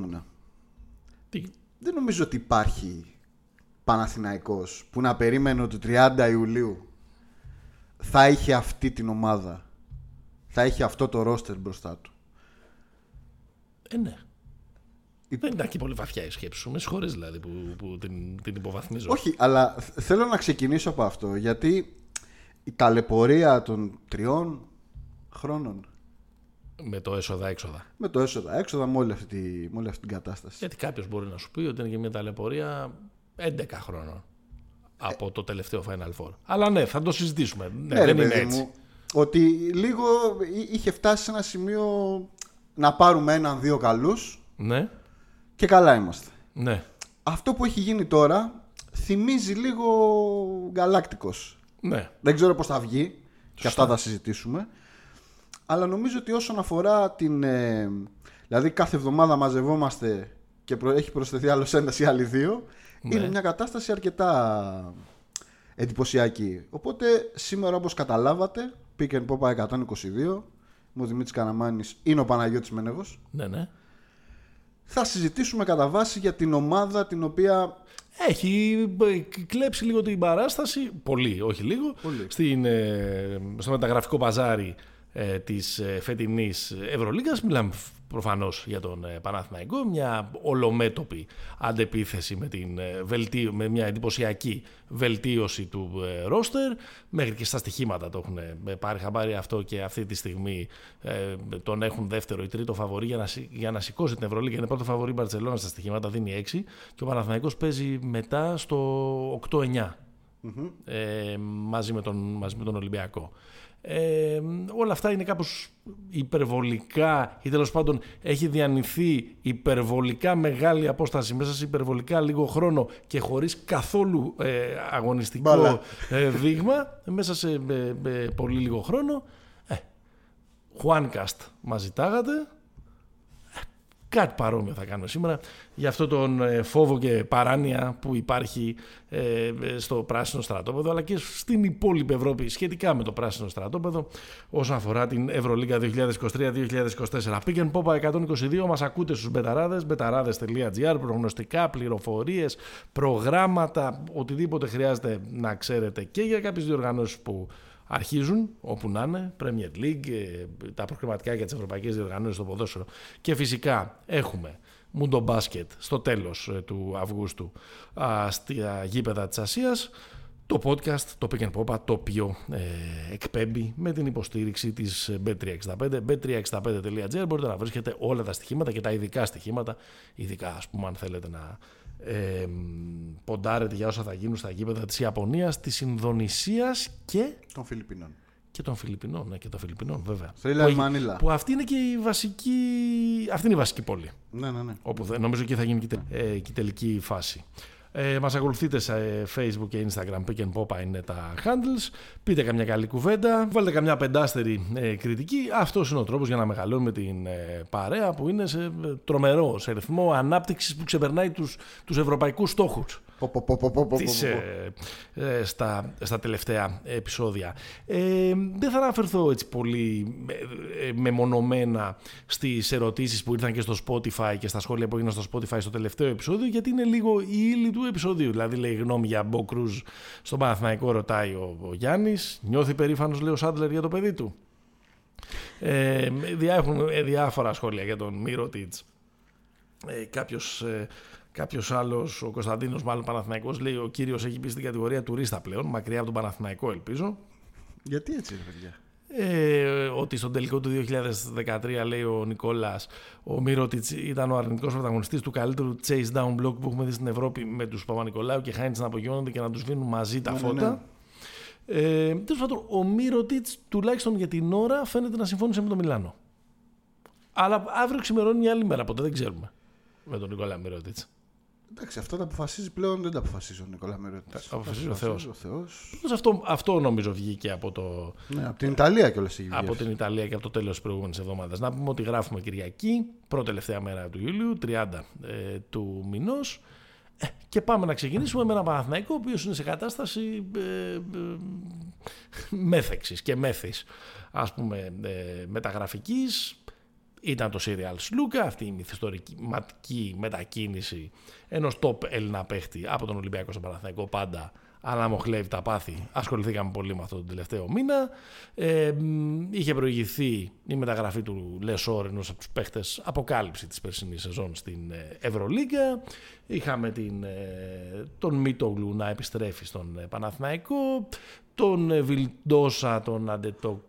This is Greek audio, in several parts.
Ξέρεις, σκεφτόμουν. Τι, Δεν νομίζω ότι υπάρχει Παναθηναϊκός που να περίμενε ότι 30 Ιουλίου θα είχε αυτή την ομάδα. Θα είχε αυτό το ρόστερ μπροστά του. ε, ναι. Δεν ήταν και πολύ βαθιά η σκέψη σου. Με συγχωρείς δηλαδή που, που την, την υποβαθμίζω. Όχι, αλλά θ- θέλω να ξεκινήσω από αυτό. Γιατί η ταλαιπωρία των τριών χρόνων Με το έσοδα-έξοδα. με το έσοδα έξοδα με όλη αυτή, τη- με όλη αυτή την κατάσταση. Γιατί κάποιος μπορεί να σου πει ότι είναι και μια ταλαιπωρία 11 χρόνων από το τελευταίο Final Four. Αλλά ναι, θα το συζητήσουμε. Ναι, Ναι, ρε δεν είναι παιδί έτσι. μου, ότι λίγο εί- είχε φτάσει σε ένα σημείο να πάρουμε έναν-δύο καλούς Ναι, και καλά είμαστε. ναι, Αυτό που έχει γίνει τώρα θυμίζει λίγο γκαλάκτικος. ναι. Δεν ξέρω πώς θα βγει και αυτά θα συζητήσουμε. Αλλά νομίζω ότι όσον αφορά την... ε, δηλαδή κάθε εβδομάδα μαζευόμαστε και προ- έχει προσθεθεί άλλος ένας ή άλλοι δύο. Ναι. Είναι μια κατάσταση αρκετά εντυπωσιακή. Οπότε σήμερα όπως καταλάβατε, Pick and Pop 122, μου Δημήτρης Καναμάνης είναι ο Παναγιώτης Μένεγος. ναι, ναι. Θα συζητήσουμε κατά βάση για την ομάδα την οποία Έχει ε, κλέψει λίγο την παράσταση, πολύ, όχι λίγο, Πολύ. Στην, ε, στο μεταγραφικό παζάρι ε, της ε, φετινής Ευρωλίγκας. Μιλάμε προφανώς για τον ε, Παναθηναϊκό, μια ολομέτωπη αντεπίθεση με, την, ε, βελτίω, με μια εντυπωσιακή βελτίωση του ε, ρόστερ. Μέχρι και στα στοιχήματα το έχουν ε, πάρει χαμπάρι αυτό και αυτή τη στιγμή ε, τον έχουν δεύτερο ή τρίτο φαβορή για να, σι- για να σηκώσει την Ευρωλίγα. Είναι πρώτο φαβορή η Μπαρτσελώνα στα στοιχήματα, δίνει 6 και ο Παναθηναϊκός παίζει μετά στο 8-9 ε, μαζί, με τον, μαζί με τον Ολυμπιακό. Ε, όλα αυτά είναι κάπως υπερβολικά ή τέλος πάντων έχει διανυθεί υπερβολικά μεγάλη απόσταση μέσα σε υπερβολικά λίγο χρόνο και χωρίς καθόλου ε, αγωνιστικό Μπάλα. ε, δείγμα μέσα σε ε, ε, πολύ λίγο χρόνο ε, Juancast μας ζητάγατε Ε, Κάτι παρόμοιο θα κάνω σήμερα για αυτό τον ε, φόβο και παράνοια που υπάρχει ε, ε, στο πράσινο στρατόπεδο αλλά και στην υπόλοιπη Ευρώπη σχετικά με το πράσινο στρατόπεδο όσον αφορά την Ευρωλίγα 2023-2024. Πήγαινε Πόπα 122, μας ακούτε στους μπεταράδες, μπεταράδες.gr, προγνωστικά, πληροφορίες, προγράμματα, οτιδήποτε χρειάζεται να ξέρετε και για κάποιες διοργανώσεις που αρχίζουν όπου να είναι, Premier League, ε, τα προκριματικά για τις ευρωπαϊκές διοργανώσεις στο ποδόσφαιρο. Και φυσικά έχουμε Mundo Basket στο τέλος ε, του Αυγούστου α, στα γήπεδα της Ασίας. Το podcast, το Pick and Pop, το οποίο ε, εκπέμπει με την υποστήριξη της Bet365, bet365.gr μπορείτε να βρίσκετε όλα τα στοιχήματα και τα ειδικά στοιχήματα, ειδικά ας πούμε αν θέλετε να ε, ποντάρετε για όσα θα γίνουν στα γήπεδα της Ιαπωνίας, της Ινδονησίας και, των Φιλιππινών. και των Φιλιππινών, ναι, και των Φιλιππινών βέβαια. Thriller που, έχει- Manila. που αυτή είναι και η βασική, αυτή είναι η βασική πόλη. Ναι, ναι, ναι. Όπου θα- νομίζω και θα γίνει και, η τε- ε, και η τελική φάση. Ε, μας ακολουθείτε σε ε, facebook και instagram, pick and pop είναι τα handles. Πείτε καμιά καλή κουβέντα, βάλτε καμιά πεντάστερη ε, κριτική. Αυτός είναι ο τρόπος για να μεγαλώνουμε την ε, παρέα που είναι σε ε, τρομερό, σε ρυθμό ανάπτυξης που ξεπερνάει τους, τους ευρωπαϊκούς στόχους Πω, πω, πω, πω, πω, πω, της, πω. ε, ε, στα, στα τελευταία επεισόδια. Ε, δεν θα αναφερθώ έτσι πολύ ε, ε, μεμονωμένα στις ερωτήσεις που ήρθαν και στο Spotify και στα σχόλια που έγιναν στο Spotify στο τελευταίο επεισόδιο γιατί είναι λίγο η ύλη του επεισοδίου. Δηλαδή λέει γνώμη για Μπο Κρούζ στον Παναθηναϊκό ρωτάει ο, ο Γιάννης. Νιώθει περήφανος λέει ο Σάντλερ για το παιδί του. Ε, διά, έχουν ε, διάφορα σχόλια για τον Μύρο Τίτς. Ε, κάποιος, ε, κάποιος άλλος, ο Κωνσταντίνος μάλλον Παναθηναϊκός, λέει ο κύριος έχει μπει στην κατηγορία τουρίστα πλέον, μακριά από τον Παναθηναϊκό ελπίζω. Γιατί έτσι, ρε παιδιά; Ε, ότι στον τελικό του 2013 λέει ο Νικόλας ο Μύρωτιτς ήταν ο αρνητικός πρωταγωνιστής του καλύτερου chase down block που έχουμε δει στην Ευρώπη με τους Παπα-Νικολάου και Χάιντς να απογειώνονται και να τους βίνουν μαζί τα Ναι, ναι, φώτα. ναι. Ε, Τέλος πάντων, ο Μύρωτιτ τουλάχιστον για την ώρα φαίνεται να συμφώνησε με το Μιλάνο. Αλλά αύριο ξημερώνει μια άλλη μέρα, ποτέ δεν ξέρουμε. Με τον Νικόλα Μύρωτιτ. Εντάξει, αυτά τα αποφασίζει πλέον δεν τα αποφασίζει ο Νικόλας Μερότης. Τα αποφασίζει Τα ο Θεός. ο Θεός. Αυτό, αυτό νομίζω βγήκε από, το, Ναι, από την Ιταλία κιόλας έχει βγει. από την Ιταλία και από το τέλος της προηγούμενης εβδομάδας. Να πούμε ότι γράφουμε Κυριακή, πρώτη τελευταία μέρα του Ιουλίου, 30 ε, του μηνός. και πάμε να ξεκινήσουμε με ένα Παναθηναϊκό ο οποίος είναι σε κατάσταση ε, ε, μέθεξης και μέθης ας πούμε ε, μεταγραφικής ήταν το Serial Σλούκα, αυτή η μυθιστορική μετακίνηση ενός top Έλληνα παίχτη από τον Ολυμπιακό στον Παναθηναϊκό πάντα αλλά μοχλεύει τα πάθη. Ασχοληθήκαμε πολύ με αυτό τον τελευταίο μήνα. Ε, είχε προηγηθεί η μεταγραφή του Λεσόρ, ενός από τους παίχτες αποκάλυψη της περσινής σεζόν στην ε, Ευρωλίγκα. Είχαμε την, ε, τον Μίτογλου να επιστρέφει στον ε, Παναθηναϊκό, τον Βιλντόζα, τον Αντετοκ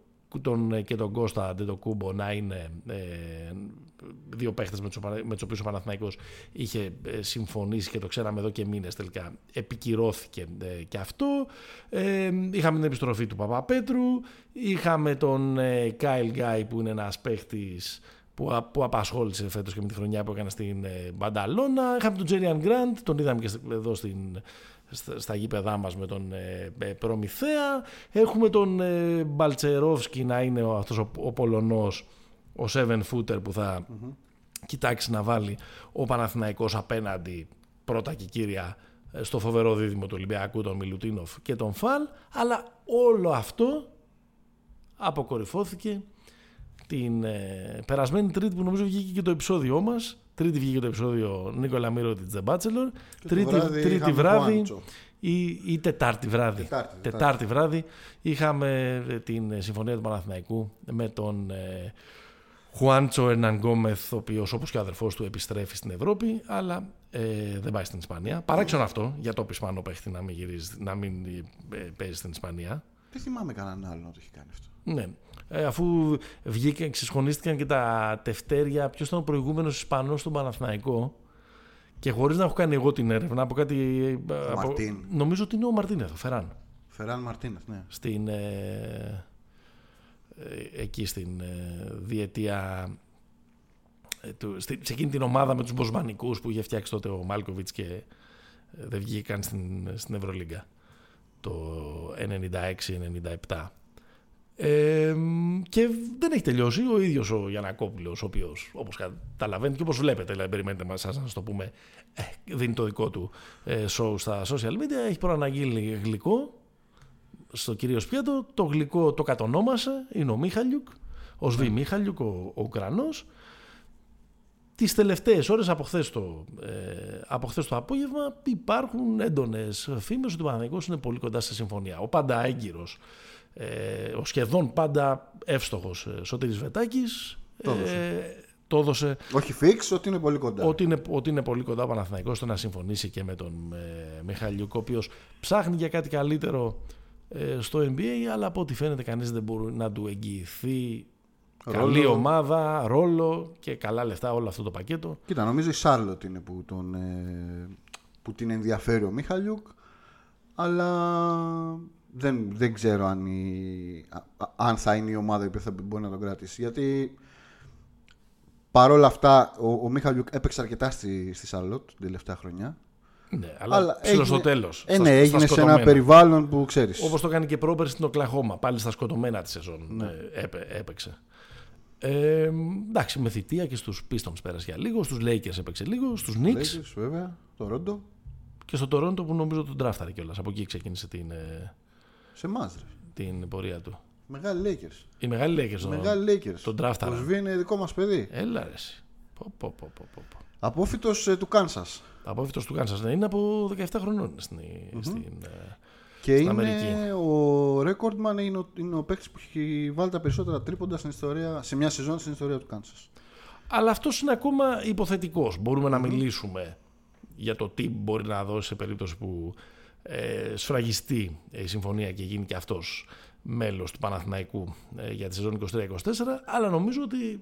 τον, ε, και τον Κώστα Αντετοκούμπο να είναι ε, δύο παίχτες με τους, με τους οποίους ο Παναθηναϊκός είχε ε, συμφωνήσει και το ξέραμε εδώ και μήνες τελικά. Επικυρώθηκε ε, και αυτό. Ε, είχαμε την επιστροφή του Παπαπέτρου. Είχαμε τον ε, Κάιλ Γκάι που είναι ένας παίχτης που, που απασχόλησε φέτος και με τη χρονιά που έκανε στην Μπανταλόνα. Είχαμε τον Τζέριαν Γκραντ τον είδαμε και εδώ στην στα γήπεδά μας με τον ε, ε, Προμηθέα. Έχουμε τον ε, Μπαλτσερόφσκι να είναι ο, αυτός ο, ο Πολωνός, ο seven footer που θα κοιτάξει να βάλει ο Παναθηναϊκός απέναντι πρώτα και κύρια στο φοβερό δίδυμο του Ολυμπιακού, τον Μιλουτίνοφ και τον Φαλ, αλλά όλο αυτό αποκορυφώθηκε την ε, περασμένη τρίτη που νομίζω βγήκε και το επεισόδιό μας Τρίτη βγήκε το επεισόδιο Νίκολα Μύρο της The Bachelor. τρίτη βράδυ, τρίτη βράδυ ή, ή Τετάρτη βράδυ. Τετάρτη, τετάρτη βράδυ είχαμε ε, την συμφωνία του Παναθηναϊκού με τον ε, Χουάντσο Ερναγκόμεθ, ο οποίος όπως και ο αδερφός του επιστρέφει στην Ευρώπη, αλλά ε, δεν πάει στην Ισπανία. Παράξενο αυτό για το Ισπανό παίχτη να μην, γυρίζεις, να μην ε, παίζεις στην Ισπανία. Δεν θυμάμαι κανέναν άλλο να το έχει κάνει αυτό. Ναι. Ε, αφού βγήκαν, ξεσχωνίστηκαν και τα τευτέρια, ποιος ήταν ο προηγούμενος Ισπανός στον Παναθηναϊκό. Και χωρίς να έχω κάνει εγώ την έρευνα από κάτι. Ε, από, νομίζω ότι είναι ο Μαρτίνεθ, ο Φεράν. Φεράν Μαρτίνεθ, ναι. Στην, ε, ε εκεί στην ε, διετία. Του, σε εκείνη την ομάδα με τους Μποσμανικούς που είχε φτιάξει τότε ο Μάλκοβιτς και δεν βγήκαν στην, στην Ευρωλίγκα το 96-97 και δεν έχει τελειώσει ο ίδιος ο Γιανακόπουλος, ο οποίος όπως καταλαβαίνετε και όπως βλέπετε, δηλαδή, περιμένετε μας να το πούμε, ε, δίνει το δικό του ε, show στα social media. Έχει προαναγγείλει γλυκό στο κυρίως πιάτο. Το γλυκό το κατονόμασε, είναι ο Μίχαλιουκ, ο Σβή ναι. Μίχαλιουκ, ο, ο Ουκρανός. Τις τελευταίες ώρες από χθες το, ε, από χθες το απόγευμα υπάρχουν έντονες φήμες ότι ο Παναγικός είναι πολύ κοντά στη συμφωνία. Ο πάντα έγκυρος ε, ο σχεδόν πάντα εύστοχος ε, Σωτήρης Βετάκης το έδωσε. Ε, το έδωσε. Όχι φίξ, ότι είναι πολύ κοντά. Ότι είναι, ότι είναι πολύ κοντά ο Παναθηναϊκός στο να συμφωνήσει και με τον ε, Μιχαλιούκ, ο οποίος ψάχνει για κάτι καλύτερο ε, στο NBA, αλλά από ό,τι φαίνεται κανείς δεν μπορεί να του εγγυηθεί ρόλο. καλή ομάδα, ρόλο και καλά λεφτά όλο αυτό το πακέτο. Κοίτα, νομίζω η Σάρλοτ είναι που, τον, ε, που την ενδιαφέρει ο Μιχαλιούκ, αλλά δεν, δεν ξέρω αν, η, αν θα είναι η ομάδα που θα μπορεί να τον κρατήσει. Γιατί παρόλα αυτά ο, ο Μίχαλιουκ έπαιξε αρκετά στη, στη Σαρλότ την τελευταία χρονιά. Ναι, αλλά, αλλά έγινε, στο τέλος. Ε, ναι, έγινε σε ένα περιβάλλον που ξέρεις. Όπως το κάνει και πρόπερ στην Οκλαχόμα. Πάλι στα σκοτωμένα της σεζόν ναι. ε, έπαι, έπαιξε. Ε, εντάξει, με θητεία και στους Pistons πέρασε για λίγο, στους Lakers έπαιξε λίγο, στους Knicks. βέβαια, Τορόντο. Και στο Toronto που νομίζω τον ντράφταρε κιόλας. Από εκεί ξεκίνησε την, ε, σε εμάς, Την πορεία του. Μεγάλη Lakers. Η μεγάλη Lakers. Η μεγάλη Lakers. Τον draft. Ο είναι δικό μας παιδί. Έλα ρε. Πω, πω, πω, πω, πω. Απόφυτος ε, του Κάνσα. Απόφυτος του Κάνσα. Ναι, είναι από 17 χρονών στην, mm-hmm. στην, ε, και στην είναι Αμερική. ο Ρέκορντμαν είναι ο, είναι ο παίκτης που έχει βάλει τα περισσότερα τρίποντα στην ιστορία, σε μια σεζόν στην ιστορία του Κάνσας. Αλλά αυτός είναι ακόμα υποθετικός. Μπορούμε mm-hmm. να μιλήσουμε για το τι μπορεί να δώσει σε περίπτωση που ε, σφραγιστεί η συμφωνία και γίνει και αυτός μέλος του Παναθηναϊκού ε, για τη σεζόν 23-24 αλλά νομίζω ότι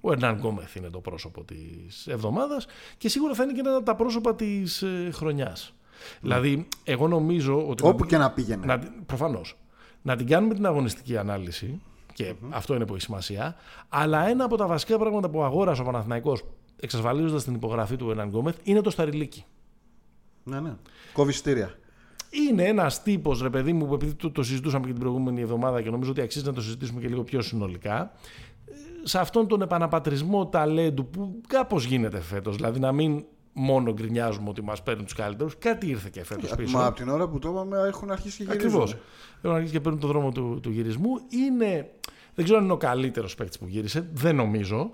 ο Ερνάν Γκόμεθ είναι το πρόσωπο της εβδομάδας και σίγουρα θα είναι και ένα από τα πρόσωπα της ε, χρονιάς. Mm. Δηλαδή, εγώ νομίζω ότι... Όπου και να πήγαινε. Να, προφανώς. Να την κάνουμε την αγωνιστική ανάλυση και αυτό είναι που έχει σημασία. Αλλά ένα από τα βασικά πράγματα που αγόρασε ο Παναθηναϊκός εξασφαλίζοντας την υπογραφή του Ερνάν Γκόμεθ είναι το Σταριλίκι. Ναι, ναι. Κοβιστήρια. Είναι ένας τύπος, ρε παιδί μου, που επειδή το, το συζητούσαμε και την προηγούμενη εβδομάδα και νομίζω ότι αξίζει να το συζητήσουμε και λίγο πιο συνολικά, σε αυτόν τον επαναπατρισμό ταλέντου που κάπως γίνεται φέτος. Δηλαδή να μην μόνο γκρινιάζουμε ότι μας παίρνουν τους καλύτερους, κάτι ήρθε και φέτος ε, πίσω. Μα από την ώρα που το είπαμε έχουν αρχίσει και γυρίζουν. Ακριβώς. Έχουν αρχίσει και παίρνουν τον δρόμο του, του γυρισμού. Είναι Δεν ξέρω αν είναι ο καλύτερος παίκτης που γύρισε. Δεν νομίζω.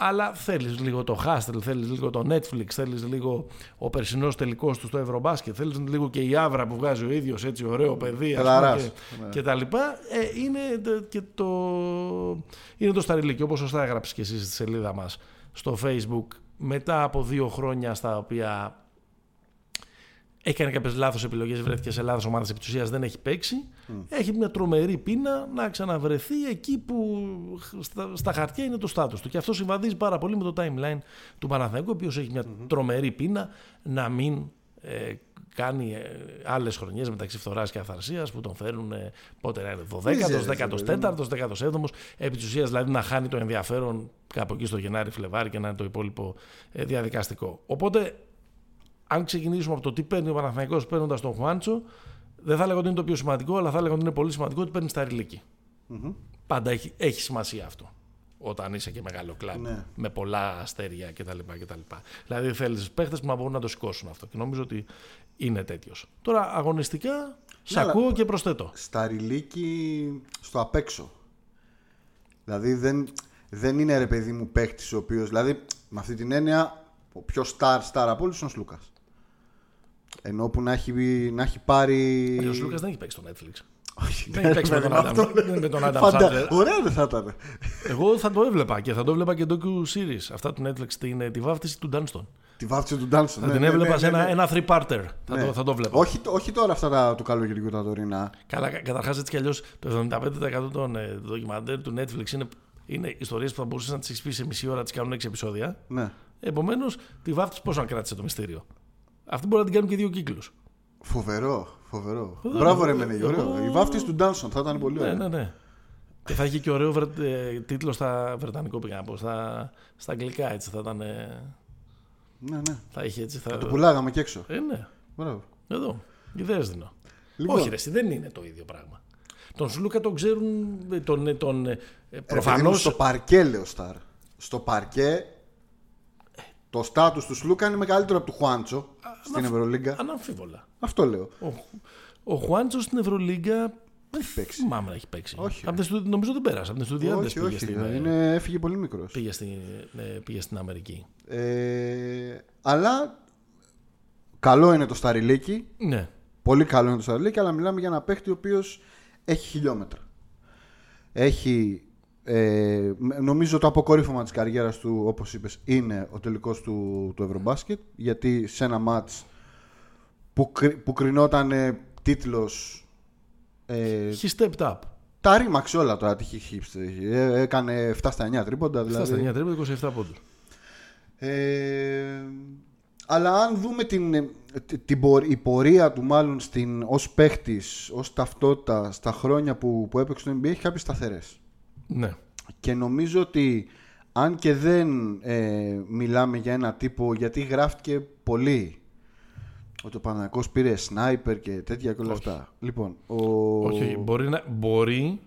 Αλλά θέλεις λίγο το Hustle, θέλεις λίγο το Netflix, θέλεις λίγο ο περσινός τελικός του στο Ευρωμπάσκετ, θέλεις λίγο και η άβρα που βγάζει ο ίδιος έτσι ωραίο παιδί ας πούμε, Πελαράς, και, ναι. και τα λοιπά. Ε, είναι το- και το, είναι το Σταριλίκι, όπως σωστά έγραψες και εσείς στη σελίδα μας στο Facebook, μετά από δύο χρόνια στα οποία έκανε κάποιες λάθος επιλογές, βρέθηκε σε λάθος ομάδα επί της ουσίας, δεν έχει παίξει. Έχει μια τρομερή πείνα να ξαναβρεθεί εκεί που στα, στα χαρτιά είναι το στάτους του. Και αυτό συμβαδίζει πάρα πολύ με το timeline του Παναθηναϊκού, ο οποίος έχει μια τρομερή πείνα να μην ε, κάνει ε, άλλες χρονιές μεταξύ φθοράς και αυθαρσίας που τον φέρνουν ε, πότε να είναι 12ο, 14ο, 17ο. Επί της ουσίας δηλαδή να χάνει το ενδιαφέρον κάπου εκεί στο Γενάρη-Φλεβάρι και να είναι το υπόλοιπο ε, διαδικαστικό. Οπότε αν ξεκινήσουμε από το τι παίρνει ο Παναθηναϊκός παίρνοντας τον Χουάντσο, δεν θα έλεγα ότι είναι το πιο σημαντικό, αλλά θα έλεγα ότι είναι πολύ σημαντικό ότι παίρνει Σταριλίκη. Πάντα έχει, έχει σημασία αυτό. Όταν είσαι και μεγάλο κλαμπ Ναι. με πολλά αστέρια κτλ. κτλ. Δηλαδή θέλεις παίχτες που να μπορούν να το σηκώσουν αυτό. Και νομίζω ότι είναι τέτοιος. Τώρα αγωνιστικά, σε αλλά- ακούω και προσθέτω. Σταριλίκη στο απ' έξω. Δηλαδή δεν, δεν είναι ρε παιδί μου παίχτης ο οποίος. Δηλαδή με αυτή την έννοια ο πιο star star από όλους είναι ο Σλούκας. Ενώ που να έχει, να έχει πάρει. Ο Λούκα δεν έχει παίξει στο Netflix. Όχι, δεν έχει παίξει με τον αυτό Άνταμ- λέω. με τον Άνταμ Φαντα- Σάντλερ. Ωραία δεν θα ήταν. Εγώ θα το έβλεπα και θα το έβλεπα και docu series. Αυτά του Netflix, την, τη βάφτιση του Dunston. Τη βάφτισε του Ντάνσον. Θα την έβλεπα σε ένα, ένα three-parter. Θα, Ναι. το, θα το βλέπα. Όχι, όχι τώρα αυτά τα, του καλοκαιριού τα τωρινά. Καλά, καταρχάς έτσι κι αλλιώς το 75% των ε, ντοκιμαντέρ του Netflix είναι, είναι ιστορίες που θα μπορούσες να τις έχεις πει σε μισή ώρα, τις κάνουν 6 επεισόδια. Ναι. Επομένως, τη βάφτιση πόσο αν κράτησε το μυστήριο; Αυτή μπορεί να την κάνουν και δύο κύκλους. Φοβερό, φοβερό. Φοβερό. Μπράβο ρε Μενέγη, ωραίο. Εγώ- Η βάφτιση του Ντάνσον θα ήταν πολύ Ναι, ωραία. ναι, ναι. Και θα είχε και ωραίο βρε- ε, τίτλο στα βρετανικό πήγα να πω, στα, στα αγγλικά έτσι θα ήταν. ε, Ναι, ναι. θα είχε έτσι. Θα... Το πουλάγαμε και έξω. Ε, ναι. Μπράβο. Εδώ. Ιδέες δίνω. Λοιπόν. Όχι, ρε, εσύ, δεν είναι το ίδιο πράγμα. Τον Σλούκα τον ξέρουν. ε, Τον, ε, τον, ε, Προφανώ. προφανώ. Στο παρκέ λέω Σταρ. Στο παρκέ το στάτους του Σλούκα είναι μεγαλύτερο από του Χουάντσο στην Ευρωλίγκα. Αναμφίβολα. Αυτό λέω. Ο, ο Χουάντσο στην Ευρωλίγκα. Δεν έχει παίξει. Θυμάμαι να έχει παίξει. Όχι. Από την στου- νομίζω δεν πέρασε. Από την Στουδιάντες όχι, πήγε, όχι. στην, ε, Είναι, έφυγε πολύ μικρός. πήγε, στην, ε, πήγε στην Αμερική. Ε, αλλά καλό είναι το Σταριλίκι. Ναι. Πολύ καλό είναι το Σταριλίκι, αλλά μιλάμε για ένα παίχτη ο οποίος έχει χιλιόμετρα. Έχει. Ε, νομίζω το αποκορύφωμα της καριέρας του, όπως είπες, είναι ο τελικός του, του Ευρωμπάσκετ γιατί σε ένα μάτς που, κρι- που κρινόταν ε, τίτλος ε, He stepped up. τα ρήμαξε όλα τώρα τι έχει χύψει. Ε, έκανε 7 στα 9 τρίποντα Στα δηλαδή. στα 9 τρίποντα, 27 πόντους. Ε, αλλά αν δούμε την, ε, τη- την, πορ- η πορεία του μάλλον στην, ως παίχτης, ως ταυτότητα στα χρόνια που, που έπαιξε στο NBA έχει κάποιες σταθερές. Ναι. Και νομίζω ότι αν και δεν ε, μιλάμε για ένα τύπο, γιατί γράφτηκε πολύ ότι ο Παναγιακός πήρε σνάιπερ και τέτοια και όλα Όχι. αυτά. Λοιπόν, ο... Όχι, όχι. Μπορεί, να, μπορεί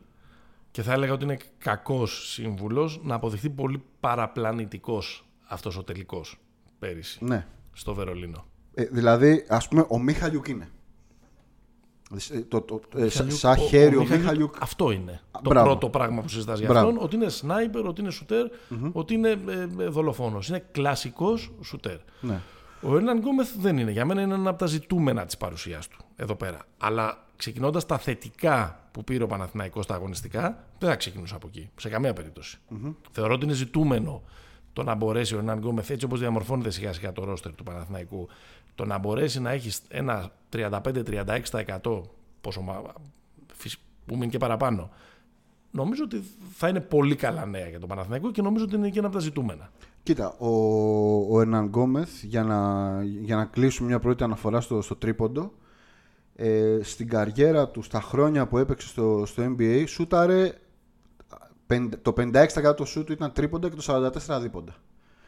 και θα έλεγα ότι είναι κακός σύμβουλος να αποδειχθεί πολύ παραπλανητικός αυτός ο τελικός πέρυσι Ναι. στο Βερολίνο. Ε, δηλαδή, ας πούμε, ο Μίχαλιουκ είναι. Ε, το, το, ε, σα- Μιχαλιούκ- σαν χέρι ο, Μιχαλιούκ- Μίχαλιουκ Αυτό είναι. το μπράβο. πρώτο πράγμα που συζητάς για Μπράβο. αυτόν. Ότι είναι σνάιπερ, ότι είναι σουτέρ, ότι είναι ε, ε, δολοφόνος. Είναι κλασικός σουτέρ. Ναι. Ο Έρναν Γκόμεθ δεν είναι. Για μένα είναι ένα από τα ζητούμενα της παρουσίας του εδώ πέρα. Αλλά ξεκινώντας τα θετικά που πήρε ο Παναθηναϊκός στα αγωνιστικά, δεν θα ξεκινούσα από εκεί. Σε καμία περίπτωση. Θεωρώ ότι είναι ζητούμενο το να μπορέσει ο Έρναν Γκόμεθ, έτσι όπως διαμορφώνεται σιγά σιγά το ρόστερ του Παναθηναϊκού, το να μπορέσει να έχει ένα 35-36% πόσο μα- φυσ- που μείνει και παραπάνω. Νομίζω ότι θα είναι πολύ καλά νέα για τον Παναθηναϊκό και νομίζω ότι είναι και ένα από τα ζητούμενα. Κοίτα, ο, ο Ερναν Γκόμεθ, για να, για να κλείσουμε μια πρώτη αναφορά στο, στο τρίποντο, ε, στην καριέρα του, στα χρόνια που έπαιξε στο, στο NBA, σούταρε πεν- το 56% του σούτ του ήταν τρίποντα και το 44% δίποντα.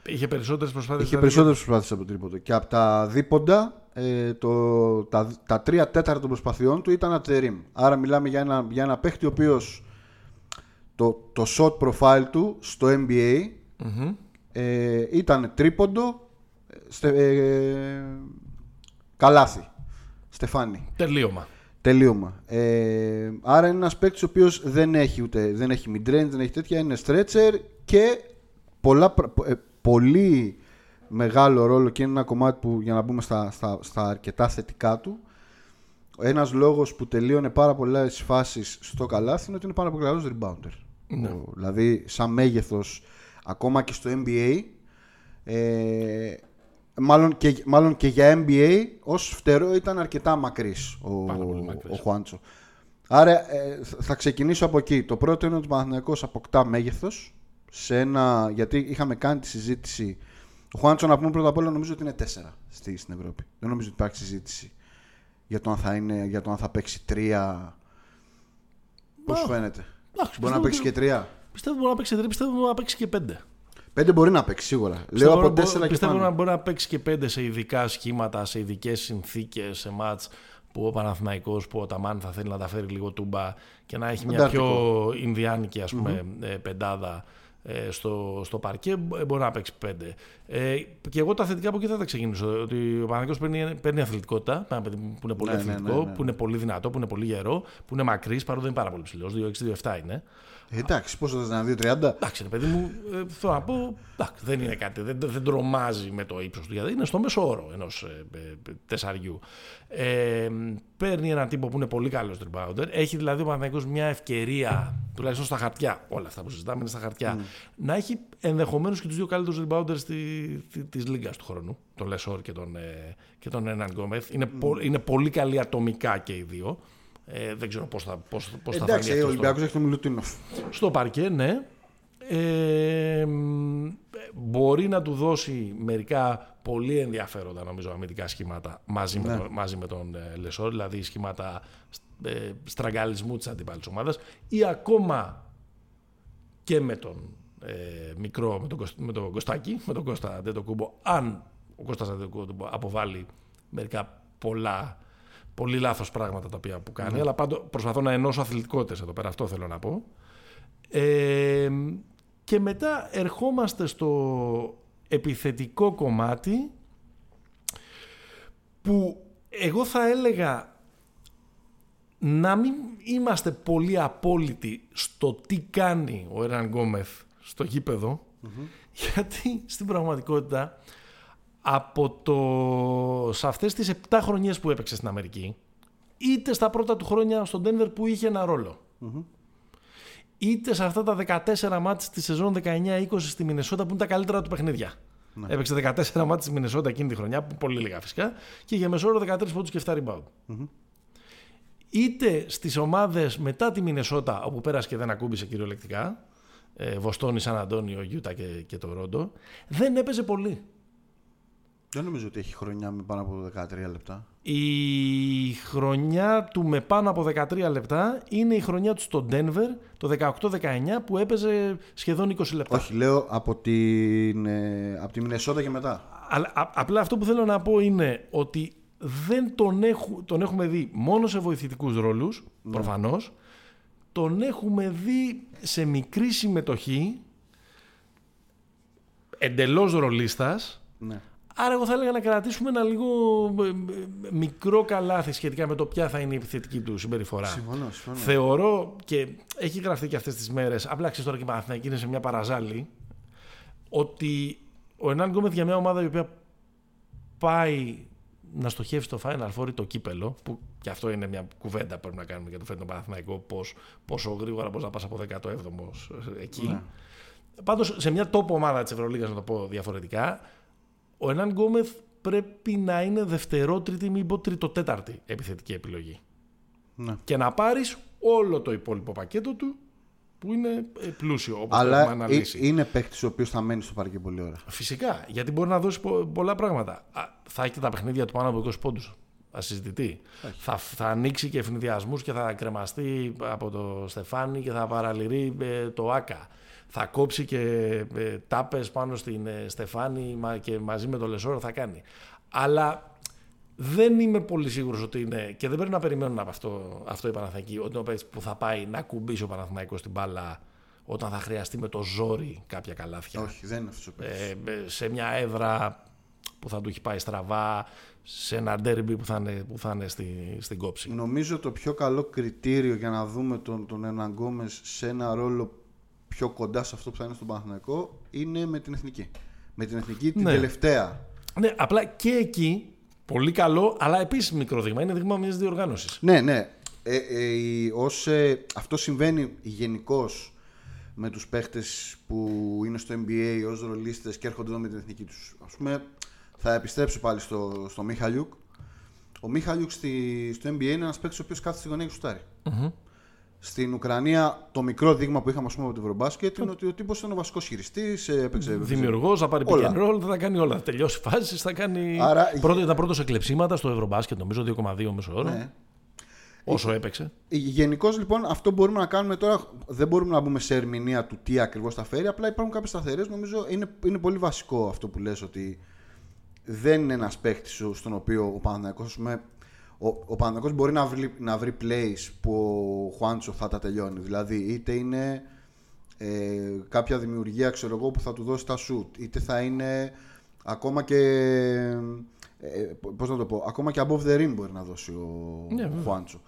Είχε περισσότερες προσπάθειες. Είχε περισσότερες προσπάθειες από τρίποντο. Και από τα δίποντα, ε, το, τα, τα τρία τέταρτα των προσπαθειών του ήταν at the rim. Άρα μιλάμε για ένα, για ένα παίχτη ο οποίος το, το shot profile του στο NBA ε, ήταν τρίποντο, στε, ε, καλάθι, στεφάνι. Τελείωμα. Τελείωμα. Ε, άρα είναι ένας παίκτης ο οποίος δεν έχει ούτε δεν έχει mid-range, δεν έχει τέτοια. Είναι stretcher και πολλά, ε, πολύ μεγάλο ρόλο και είναι ένα κομμάτι που για να μπούμε στα, στα, στα αρκετά θετικά του. Ένας λόγος που τελείωνε πάρα πολλές φάσεις στο καλάθι είναι ότι είναι πάρα πολύ καλός rebounder. Ναι. δηλαδή, σαν μέγεθος, ακόμα και στο NBA, ε, μάλλον, και, μάλλον και για NBA, ως φτερό ήταν αρκετά μακρύς ο, ο Χουάντσο. Άρα ε, θα ξεκινήσω από εκεί. Το πρώτο είναι ότι ο Παναθηναϊκός αποκτά μέγεθος σε ένα, γιατί είχαμε κάνει τη συζήτηση ο Χουάντσο να πούμε πρώτα απ' όλα νομίζω ότι είναι 4 στη, στην Ευρώπη. Δεν νομίζω ότι υπάρχει συζήτηση για το αν θα, είναι, για το αν θα παίξει 3. Πώς σου φαίνεται; μπορεί να παίξει και 3. Πιστεύω μπορεί να παίξει 3, πιστεύω μπορεί να παίξει και 5. 5 μπορεί να παίξει σίγουρα. Λέω από 4 και Πιστεύω να μπορεί να παίξει και 5 σε ειδικά σχήματα, σε ειδικές συνθήκες, σε μάτς που ο Παναθηναϊκός που ο Ταμάν θα θέλει να τα φέρει λίγο τούμπα και να έχει μια πιο Ινδιάνικη ας πούμε, mm-hmm. πεντάδα ε, στο, στο παρκέ ε, μπορεί να παίξει πέντε. Ε, και εγώ τα θετικά από εκεί θα τα ξεκινήσω. Ότι ο Παναγιώτο παίρνει, παίρνει αθλητικότητα, ένα παιδί που είναι πολύ ναι, ναι αθλητικό, ναι, ναι, που είναι πολύ δυνατό, που είναι πολύ γερό, που είναι μακρύς, παρότι δεν είναι πάρα πολύ ψηλός. 2-6-2-7 είναι. Ε, εντάξει, πόσο θα ήταν, 2-30. Εντάξει, παιδί μου, ε, θέλω να πω, εντάξει, δεν είναι κάτι, δεν, δεν τρομάζει με το ύψος του, γιατί είναι στο μέσο όρο ενός ε, ε, τεσσαριού. Ε, παίρνει έναν τύπο που είναι πολύ καλός rebounder. Έχει δηλαδή ο Παναγιώτο μια ευκαιρία, τουλάχιστον στα χαρτιά, όλα αυτά που συζητάμε είναι στα χαρτιά, mm. να έχει ενδεχομένως και τους δύο καλύτερους rebounders τη της Λίγκας του χρόνου, τον Λεσόρ και τον, ε, και τον Έναν Γκόμεθ. Είναι, mm. πο, είναι πολύ καλοί ατομικά και οι δύο. Ε, δεν ξέρω πώς θα, πώς, πώς Εντάξει, θα φανεί. ο Ολυμπιακός έχει τον Μιλουτίνοφ. Στο παρκέ, ναι. Ε, μπορεί να του δώσει μερικά πολύ ενδιαφέροντα νομίζω αμυντικά σχήματα μαζί, με, ναι. τον, μαζί με τον ε, Λεσόρ, δηλαδή σχήματα ε, στραγγαλισμού της αντιπάλης ομάδας ή ακόμα και με τον ε, μικρό, με τον, με τον Κωστάκη, με τον Κώστα Αντετοκούμπο, αν ο Κώστας Αντετοκούμπο αποβάλει μερικά πολλά πολύ λάθος πράγματα τα οποία που κάνει, ναι. αλλά πάντο, προσπαθώ να ενώσω αθλητικότητες εδώ πέρα, αυτό θέλω να πω. Ε, και μετά ερχόμαστε στο επιθετικό κομμάτι που εγώ θα έλεγα να μην είμαστε πολύ απόλυτοι στο τι κάνει ο Εραν Γκόμεθ στο γηπεδο γιατί στην πραγματικότητα από το... σε αυτές τις 7 χρονιές που έπαιξε στην Αμερική, είτε στα πρώτα του χρόνια στον Denver που είχε ένα είτε σε αυτά τα 14 μάτς τη σεζόν 19-20 στη Μινεσότα που είναι τα καλύτερα του παιχνίδια. Ναι. Έπαιξε 14 μάτς στη Μινεσότα εκείνη τη χρονιά, που πολύ λίγα φυσικά, και είχε μεσόρο 13 πόντους και 7 rebound. Είτε στις ομάδες μετά τη Μινεσότα, όπου πέρασε και δεν ακούμπησε κυριολεκτικά, ε, Βοστόνη, Σαν Αντώνιο, Γιούτα και, και το Ρόντο, δεν έπαιζε πολύ. Δεν νομίζω ότι έχει χρονιά με πάνω από 13 λεπτά. Η χρονιά του με πάνω από 13 λεπτά είναι η χρονιά του στο Denver το 18-19 που έπαιζε σχεδόν 20 λεπτά. Όχι, λέω από, την, ε, από τη Μινεσότα και μετά. Αλλά, απλά αυτό που θέλω να πω είναι ότι δεν τον, έχου, τον έχουμε δει μόνο σε βοηθητικούς ρόλους, ναι. προφανώς. Τον έχουμε δει σε μικρή συμμετοχή, εντελώς ρολίστας, ναι. Άρα, εγώ θα έλεγα να κρατήσουμε ένα λίγο ε, ε, μικρό καλάθι σχετικά με το ποια θα είναι η επιθετική του συμπεριφορά. Συμφωνώ, συμφωνώ. Θεωρώ και έχει γραφτεί και αυτές τις μέρες, απλά ξέρεις τώρα και η Παναθηναϊκή είναι σε μια παραζάλη, ότι ο Ενάν Γκόμεθ για μια ομάδα η οποία πάει να στοχεύσει το Final Four το κύπελο, που και αυτό είναι μια κουβέντα που πρέπει να κάνουμε για το φέτος Παναθηναϊκό, πώς, πόσο γρήγορα μπορείς να πας από 17ο εκεί. Ναι. Πάντως σε μια τόπο ομάδα της Ευρωλίγα, να το πω διαφορετικά, ο Ενάν Γκόμεθ πρέπει να είναι δευτερότριτη, μην πω τριτοτέταρτη επιθετική επιλογή. Ναι. Και να πάρεις όλο το υπόλοιπο πακέτο του που είναι ε, πλούσιο όπως Αλλά έχουμε αναλύσει. είναι παίκτης ο οποίος θα μένει στο παρκέ πολλή ώρα. Φυσικά, γιατί μπορεί να δώσει πολλά πράγματα. Θα έχει τα παιχνίδια του πάνω από 20 πόντους. Ασυζητητί. Θα, θα ανοίξει και αιφνιδιασμούς και θα κρεμαστεί από το Στεφάνι και θα παραληρεί ε, το ΟΑΚΑ θα κόψει και ε, τάπες πάνω στην ε, Στεφάνη και μαζί με το Λεσόρ θα κάνει. Αλλά δεν είμαι πολύ σίγουρος ότι είναι και δεν πρέπει να περιμένουν από αυτό, αυτό οι Παναθηναϊκοί ότι είναι ο που θα πάει να ακουμπήσει ο Παναθηναϊκός στην μπάλα όταν θα χρειαστεί με το ζόρι κάποια καλάθια. Όχι, δεν είναι αυτός ο ε, Σε μια έδρα που θα του έχει πάει στραβά σε ένα ντέρμπι που θα είναι, που θα είναι στη, στην κόψη. Νομίζω το πιο καλό κριτήριο για να δούμε τον, τον Έναν Γκόμες σε ένα ρόλο πιο κοντά σε αυτό που θα είναι στον Παναθηναϊκό είναι με την εθνική. Με την εθνική την Ναι. τελευταία. Ναι, απλά και εκεί πολύ καλό, αλλά επίσης μικρό δείγμα. Είναι δείγμα μιας διοργάνωσης. Ναι, ναι. Ε, ε, η- ως, ε, αυτό συμβαίνει γενικώς με τους παίχτες που είναι στο NBA ως ρολίστες και έρχονται εδώ με την εθνική τους. Ας πούμε, θα επιστρέψω πάλι στο, στο Μίχαλιουκ. Ο Μίχαλιουκ στη, στο NBA είναι ένας παίκτης ο οποίος κάθεται στη γωνία και σουτάρει. Στην Ουκρανία το μικρό δείγμα που είχαμε ας πούμε, από το Ευρωμπάσκετ είναι ότι ο τύπος ήταν ο βασικός χειριστής, ε, έπαιξε... έπαιξε- Δημιουργός, θα πάρει pick Όλα. and roll, θα τα κάνει όλα. Θα τελειώσει φάσει, θα κάνει. Άρα- Πρώτο, ήταν πρώτο σε κλεψίματα στο Ευρωμπάσκετ, νομίζω 2,2 μέσο όρο. Ναι. Όσο έπαιξε. Γενικώς λοιπόν αυτό μπορούμε να κάνουμε τώρα. Δεν μπορούμε να μπούμε σε ερμηνεία του τι ακριβώς θα φέρει. Απλά υπάρχουν κάποιες σταθερές. Νομίζω είναι, είναι πολύ βασικό αυτό που λες ότι δεν είναι ένας παίχτη στον οποίο ο Παναθηναϊκός ας πούμε, ο, ο Παναθηναϊκός μπορεί να βρει, να βρει plays που ο Χουάντσο θα τα τελειώνει. Δηλαδή είτε είναι ε, κάποια δημιουργία ξέρω εγώ, που θα του δώσει τα shoot, είτε θα είναι ακόμα και. Ε, πώς να το πω, ακόμα και above the rim μπορεί να δώσει ο, Ναι, ο βέβαια. Χουάντσο.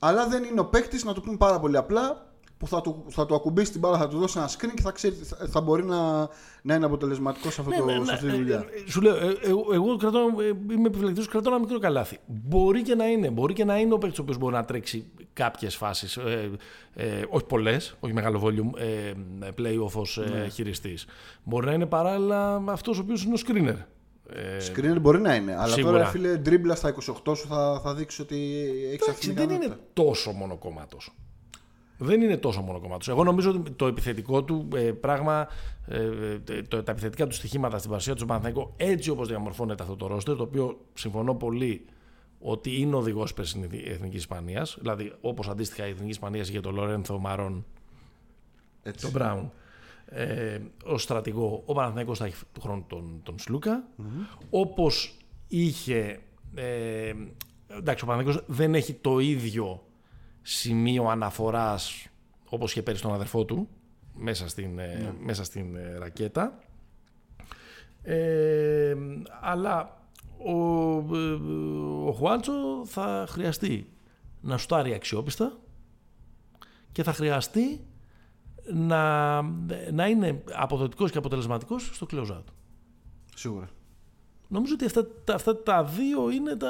Αλλά δεν είναι ο παίκτης, να το πούμε πάρα πολύ απλά, που θα του, θα του ακουμπήσει την μπάλα, θα του δώσει ένα screen και θα, ξέρει, θα, θα μπορεί να, να είναι αποτελεσματικός σε, αυτό το, Ναι, ναι, σε αυτή τη ναι, δουλειά. ε, Σου λέω, ε, εγώ, εγώ κρατώ, ε, είμαι επιφυλακτικό, κρατώ ένα μικρό καλάθι. Μπορεί και να είναι. Μπορεί και να είναι ο παίκτης ο οποίος μπορεί να τρέξει κάποιες φάσεις. Ε, ε, όχι πολλές, όχι μεγάλο volume, ε, playoff ως Ναι. ε, χειριστής. Μπορεί να είναι παράλληλα αυτός ο οποίος είναι ο screener. Ε, Screener μπορεί να είναι, αλλά σίγουρα. τώρα φίλε ντρίμπλα στα 28 σου θα, θα δείξεις ότι έχεις αυτή Εντάξει, την δεν είναι ικανότητα. τόσο μονοκόμματο. Δεν είναι τόσο μονοκόμματο. Εγώ νομίζω ότι το επιθετικό του ε, πράγμα, ε, ε, το, τα επιθετικά του στοιχήματα στην παρουσία του στον Παναθηναϊκό, έτσι όπως διαμορφώνεται αυτό το ρόστερ, το οποίο συμφωνώ πολύ ότι είναι οδηγός της Εθνική Ισπανίας, δηλαδή όπως αντίστοιχα η Εθνική Ισπανίας είχε τον Λορένθο Μαρόν, Έτσι. τον Μπράουν, ε, ως στρατηγό, ο Παναθηναϊκός θα έχει του χρόνου τον, τον σλουκα Όπως είχε. Ε, εντάξει, ο Παναθηναϊκός δεν έχει το ίδιο σημείο αναφοράς όπως είχε πέρυσι τον αδερφό του μέσα στην, ε, μέσα στην ε, ρακέτα. Ε, αλλά ο, ε, ο Χουάντσο θα χρειαστεί να σουτάρει αξιόπιστα και θα χρειαστεί να, να είναι αποδοτικός και αποτελεσματικός στο close-out. Σίγουρα. Νομίζω ότι αυτά, τα- αυτά τα δύο είναι τα...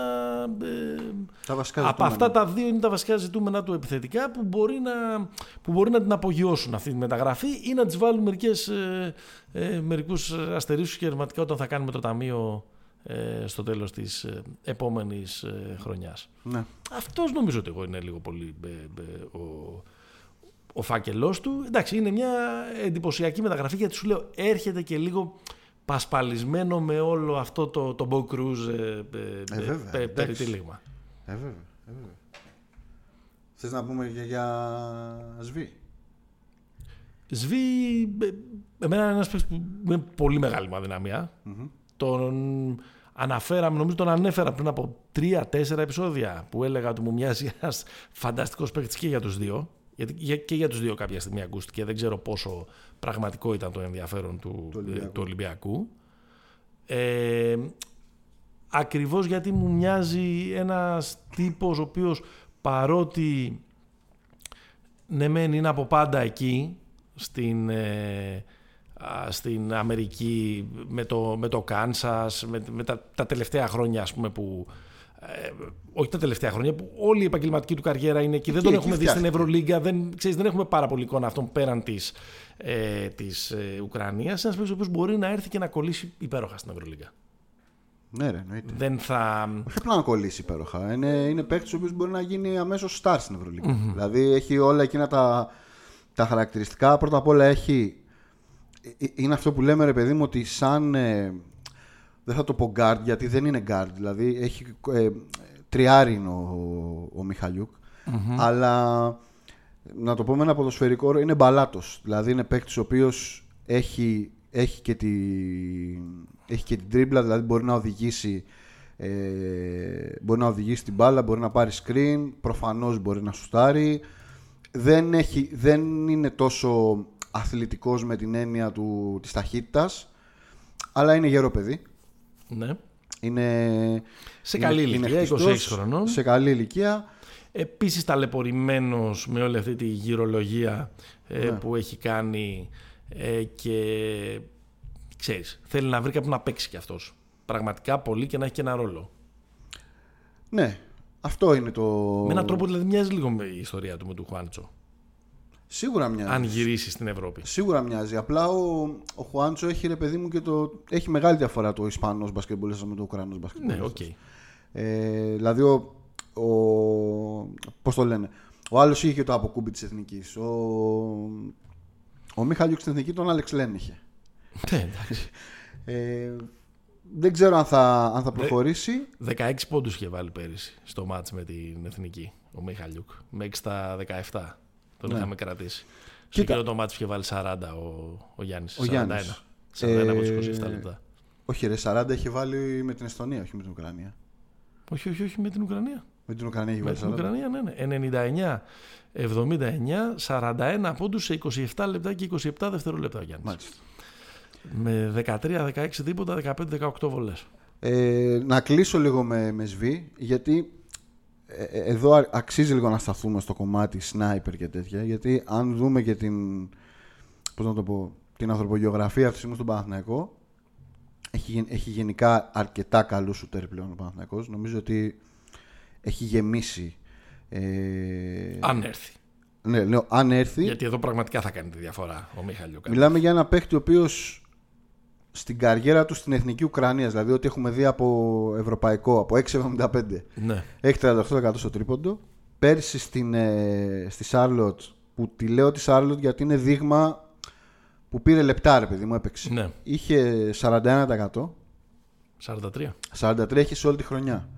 ε, Τα βασικά από ζητούμενα. αυτά τα δύο είναι τα βασικά ζητούμενα του επιθετικά που μπορεί να, που μπορεί να την απογειώσουν αυτή τη μεταγραφή ή να τις βάλουν μερικές, ε, ε, μερικούς αστερίσους και ερματικά όταν θα κάνουμε το ταμείο ε, στο τέλος της ε, επόμενης ε, χρονιάς. Ναι. Αυτός νομίζω ότι εγώ είναι λίγο πολύ ε, ε, ο, ο φάκελός του. Εντάξει, είναι μια εντυπωσιακή μεταγραφή γιατί σου λέω έρχεται και λίγο πασπαλισμένο με όλο αυτό το, το Bo Cruz ε, ε, Ε, βέβαια, πε- εντάξει. περιτύλιγμα. Ε, βέβαια. Ε, βέβαια. Θες να πούμε και για σβή; Σβή, ε, εμένα είναι ένας παίκτης που με πολύ μεγάλη μου αδυναμία. Τον αναφέραμε, νομίζω τον ανέφερα πριν από τρία-τέσσερα επεισόδια που έλεγα ότι μου μοιάζει ένας φανταστικός παίκτης και για τους δύο. Γιατί για- και για τους δύο κάποια στιγμή ακούστηκε. Δεν ξέρω πόσο πραγματικό ήταν το ενδιαφέρον του, Του Ολυμπιακού. ε, του Ολυμπιακού. Ε, ακριβώς γιατί μου μοιάζει ένας τύπος ο οποίος παρότι ναι μεν είναι από πάντα εκεί στην, ε, α, στην Αμερική με το, με το Κάνσας, με, με τα, τα τελευταία χρόνια ας πούμε που ε, όχι τα τελευταία χρόνια που όλη η επαγγελματική του καριέρα είναι εκεί. Δεν τον εκεί έχουμε δει στην φτιάχτηκε. Ευρωλίγκα, δεν, ξέρεις, δεν έχουμε πάρα πολύ εικόνα αυτόν πέραν της, ε, της ε, Ουκρανίας. Ένας παίκτης ο οποίος μπορεί να έρθει και να κολλήσει υπέροχα στην Ευρωλίγκα. Ναι, ρε, εννοείται. Δεν θα... Όχι απλά να κολλήσει υπέροχα. Είναι, είναι παίκτης ο οποίος μπορεί να γίνει αμέσως star στην ευρωλιγκα Δηλαδή έχει όλα εκείνα τα, τα χαρακτηριστικά. Πρώτα απ' όλα έχει. ε, Είναι αυτό που λέμε ρε παιδί μου ότι σαν. ε, δεν θα το πω guard γιατί δεν είναι guard. Δηλαδή έχει. Ε, τριάρι είναι ο, ο Μιχαλιούκ. Αλλά να το πω με ένα ποδοσφαιρικό όρο, είναι μπαλάτος. Δηλαδή είναι παίκτης ο οποίος έχει, έχει, και τη, έχει και την τρίμπλα, δηλαδή μπορεί να οδηγήσει ε, μπορεί να οδηγήσει την μπάλα, μπορεί να πάρει screen, προφανώς μπορεί να σουτάρει. Δεν, έχει, δεν είναι τόσο αθλητικός με την έννοια του, της ταχύτητας, αλλά είναι γερό παιδί. Ναι. Είναι, Σε είναι- καλή είναι ηλικία, 26 χτιστός, χρονών. Σε καλή ηλικία. Επίσης ταλαιπωρημένος με όλη αυτή τη γυρολογία ε, Ναι. που έχει κάνει ε, και ξέρεις, θέλει να βρει κάποιον να παίξει κι αυτός. Πραγματικά πολύ και να έχει και ένα ρόλο. Ναι, αυτό είναι το. Με έναν τρόπο δηλαδή μοιάζει λίγο με η ιστορία του με του Χουάντσο. Σίγουρα μοιάζει. Αν γυρίσεις στην Ευρώπη. Σίγουρα μοιάζει. Απλά ο, ο Χουάντσο έχει ρε παιδί μου και το. Έχει μεγάλη διαφορά το Ισπανός μπασκετμπολίστας με το Ουκρανός Ναι, μπασκετμπολίστα. οκ. Ε, δηλαδή, ο, ο, πώς το λένε, ο άλλος είχε και το αποκούμπι της Εθνικής. Ο, ο Μιχαλιούκ στην Εθνική τον Άλεξ Λέν είχε. Ναι, εντάξει. Ε, δεν ξέρω αν θα, αν θα προχωρήσει. 16 πόντους είχε βάλει πέρυσι στο μάτς με την Εθνική, ο Μιχαλιούκ. Μέχρι στα 17 τον Ναι. είχαμε κρατήσει. Στο Κοίτα. εκείνο το μάτς είχε βάλει 40 ο, ο Γιάννης. Ο 41. Γιάννης. 41 από τους Ε, 27 λεπτά. Όχι ρε, 40 είχε βάλει με την Εστονία, όχι με την Ουκρανία. Όχι, όχι, όχι, με την Ουκρανία. Με την Ουκρανία έχει Με βάλει την 40. Ουκρανία, ναι, ναι. 99, 79, 41 πόντους σε 27 λεπτά και 27 δευτερόλεπτα ο Γιάννης. Μάλιστα. Με 13-16 τίποτα, 15-18 βολές. Ε, να κλείσω λίγο με, με σβή, γιατί ε, ε, εδώ α- αξίζει λίγο να σταθούμε στο κομμάτι sniper και τέτοια, γιατί αν δούμε και την, πώς να το πω, την ανθρωπογεωγραφία αυτή της στιγμή στον Παναθηναϊκό, έχει, γεν- έχει γενικά αρκετά καλούς σουτέρ πλέον ο Παναθηναϊκός. Νομίζω ότι έχει γεμίσει. Ε, Αν έρθει. ναι, λέω, αν έρθει, Γιατί εδώ πραγματικά θα κάνει τη διαφορά ο Μιχαλιούκ. Μιλάμε για ένα παίχτη ο οποίος στην καριέρα τους στην εθνική Ουκρανίας, δηλαδή ότι έχουμε δει από ευρωπαϊκό, από 6,75, Ναι. έχει 38% στο τρίποντο. Πέρσι στην, ε, στη Σάρλοτ, που τη λέω τη Σάρλοτ γιατί είναι δείγμα που πήρε λεπτά, ρε παιδί μου, έπαιξε. Ναι. Είχε 41%, 43. 43% έχει σε όλη τη χρονιά.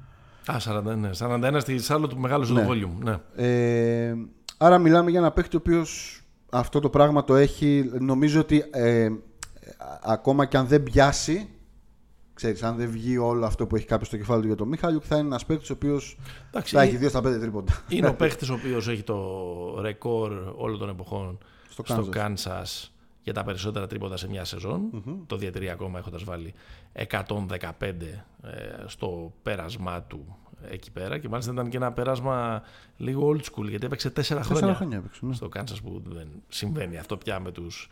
Α, 41, ναι. 41 στη Σάρλο του μεγάλου Ναι. το volume. Ναι. Ε, άρα μιλάμε για ένα παίχτη ο οποίος αυτό το πράγμα το έχει. Νομίζω ότι ε, ακόμα και αν δεν πιάσει, ξέρεις, αν δεν βγει όλο αυτό που έχει κάποιο στο κεφάλι του για τον Μίχαλιουκ, θα είναι ένας παίχτη ο οποίος Εντάξει, θα ε- έχει 2 στα 5 τρίποντα. Είναι ο παίχτη ο οποίος έχει το ρεκόρ όλων των εποχών Στο στο Kansas. Kansas για τα περισσότερα τρίποτα σε μια σεζον Το διατηρεί ακόμα έχοντας βάλει 115 ε, στο πέρασμά του εκεί πέρα. Και μάλιστα ήταν και ένα πέρασμα λίγο old school γιατί έπαιξε 4 χρόνια. Τέσσερα χρόνια έπαιξε. Ναι. στο Kansas που δεν συμβαίνει αυτό πια με τους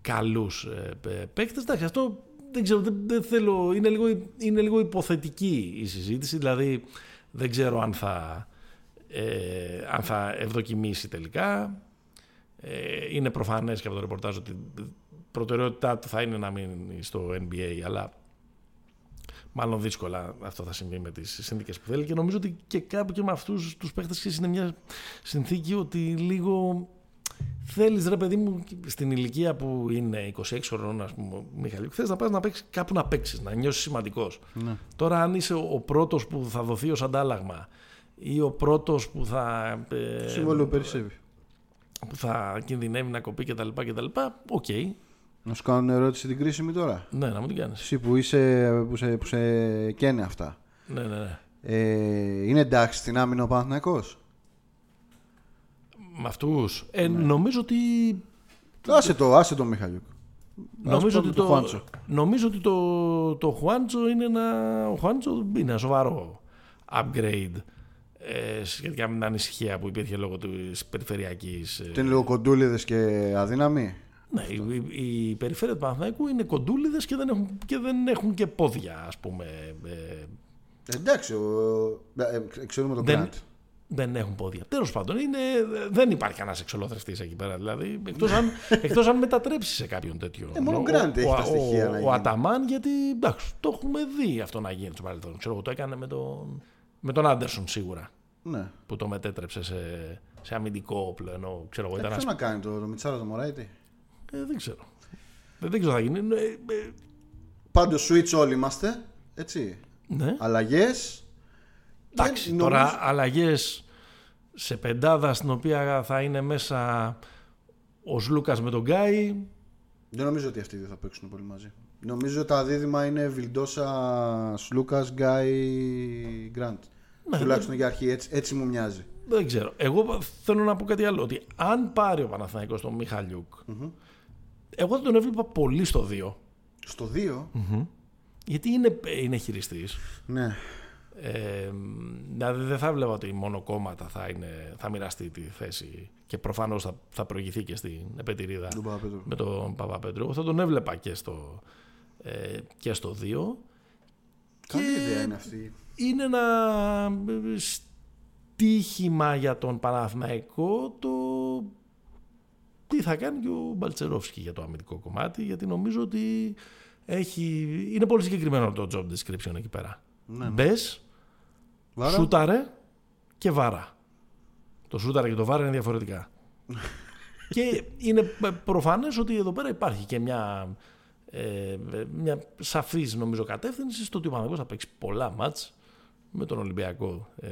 καλούς ε, παι- παίκτες. Εντάξει, αυτό δεν ξέρω, δεν, δεν θέλω, είναι λίγο, είναι λίγο υποθετική η συζήτηση, δηλαδή δεν ξέρω αν θα, ε, αν θα ευδοκιμήσει τελικά. Ε, είναι προφανές και από το ρεπορτάζ ότι η προτεραιότητά του θα είναι να μείνει στο NBA, αλλά μάλλον δύσκολα αυτό θα συμβεί με τις συνθήκες που θέλει και νομίζω ότι και κάπου και με αυτούς τους παίχτες ξέρεις, είναι μια συνθήκη ότι λίγο θέλεις ρε παιδί μου στην ηλικία που είναι 26 χρονών ας πούμε Μιχαλή, θες να πας να παίξεις κάπου να παίξεις, να νιώσεις σημαντικός. Ναι. Τώρα αν είσαι ο πρώτος που θα δοθεί ως αντάλλαγμα ή ο πρώτος που θα, ε, Συμβόλαιο περισσεύει. που θα κινδυνεύει να κοπεί κτλ. κτλ. Οκ, Να σου κάνω ερώτηση την κρίσιμη τώρα. ναι, να μου την κάνεις. Εσύ που, είσαι, που, σε, που σε καίνε αυτά. Ναι, ναι, ναι. Ε, είναι εντάξει στην άμυνα ο Παναθηναϊκός; Με αυτούς. Ε, Νομίζω ότι Άσε το, άσε το Μιχαλιούκ. Νομίζω ότι, το το, Χουάντσο. νομίζω ότι το, το Χουάντσο είναι ένα, ο Χουάντσο είναι ένα σοβαρό upgrade ε, σχετικά με την ανησυχία που υπήρχε λόγω της περιφερειακής... ε, Τι είναι λίγο κοντούλιδες και αδύναμοι. ναι, η, η, η περιφέρεια του Παναθηναϊκού είναι κοντούλιδες και δεν έχουν και, δεν έχουν και πόδια, ας πούμε. Ε, Εντάξει, ο, ε, ε, ξέρουμε τον Δεν- Grant. Δεν έχουν πόδια. Τέλος πάντων, είναι, δεν υπάρχει κανένα εξολοθρευτής εκεί πέρα. Δηλαδή, εκτός αν, εκτός αν μετατρέψει σε κάποιον τέτοιο. Ε, μόνο ο Ο- Grant έχει ο- τα στοιχεία ο- να Ο γίνει. Αταμάν, γιατί εντάξει, το έχουμε δει αυτό να γίνει στο παρελθόν. Ξέρω εγώ, το έκανε με τον, με τον Άντερσον σίγουρα. Ναι. Που το μετέτρεψε σε, σε αμυντικό όπλο. Ενώ ξέρω εγώ, Ε, ήταν. ποιος ας- να κάνει το, το Μιτσάρο το Μωράιτη; Ε, δεν ξέρω. Δεν, δεν ξέρω τι θα γίνει. Ε, ε, Πάντως switch όλοι είμαστε. Έτσι. ναι. Αλλαγές. Εντάξει, Και τώρα νομίζω- αλλαγές σε πεντάδα στην οποία θα είναι μέσα ο Σλούκας με τον Γκάι. Δεν νομίζω ότι αυτοί δεν θα παίξουν πολύ μαζί. Νομίζω τα δίδυμα είναι Βιλντόσα, Σλούκας, Γκάι, Γκραντ. Ναι, Τουλάχιστον για αρχή έτσι, έτσι μου μοιάζει. Δεν ξέρω. Εγώ θέλω να πω κάτι άλλο. Ότι αν πάρει ο Παναθηναϊκός τον Μιχαλιούκ, εγώ θα τον έβλεπα πολύ στο 2. Στο 2, Γιατί είναι, είναι χειριστής. Ναι. Ε, δηλαδή δεν θα βλέπω ότι μόνο κόμματα θα, είναι, θα μοιραστεί τη θέση και προφανώς θα, θα προηγηθεί και στην επετηρίδα Τον Παπαπέτρου. με τον Παπαπέτρου. Εγώ θα τον έβλεπα και στο, ε, και στο 2. Καλή Και- ιδέα είναι αυτή. Είναι ένα ε, στίχημα για τον Παναθηναϊκό το τι θα κάνει και ο Μπαλτσερόφσκι για το αμυντικό κομμάτι γιατί νομίζω ότι έχει, είναι πολύ συγκεκριμένο το job description εκεί πέρα. Ναι, ναι. Μπες, Βάρα. σούταρε και βάρα. Το σούταρε και το βάρα είναι διαφορετικά. και είναι προφανές ότι εδώ πέρα υπάρχει και μια, ε, μια σαφής νομίζω κατεύθυνση στο ότι ο Παναγός θα παίξει πολλά μάτς με τον Ολυμπιακό ε,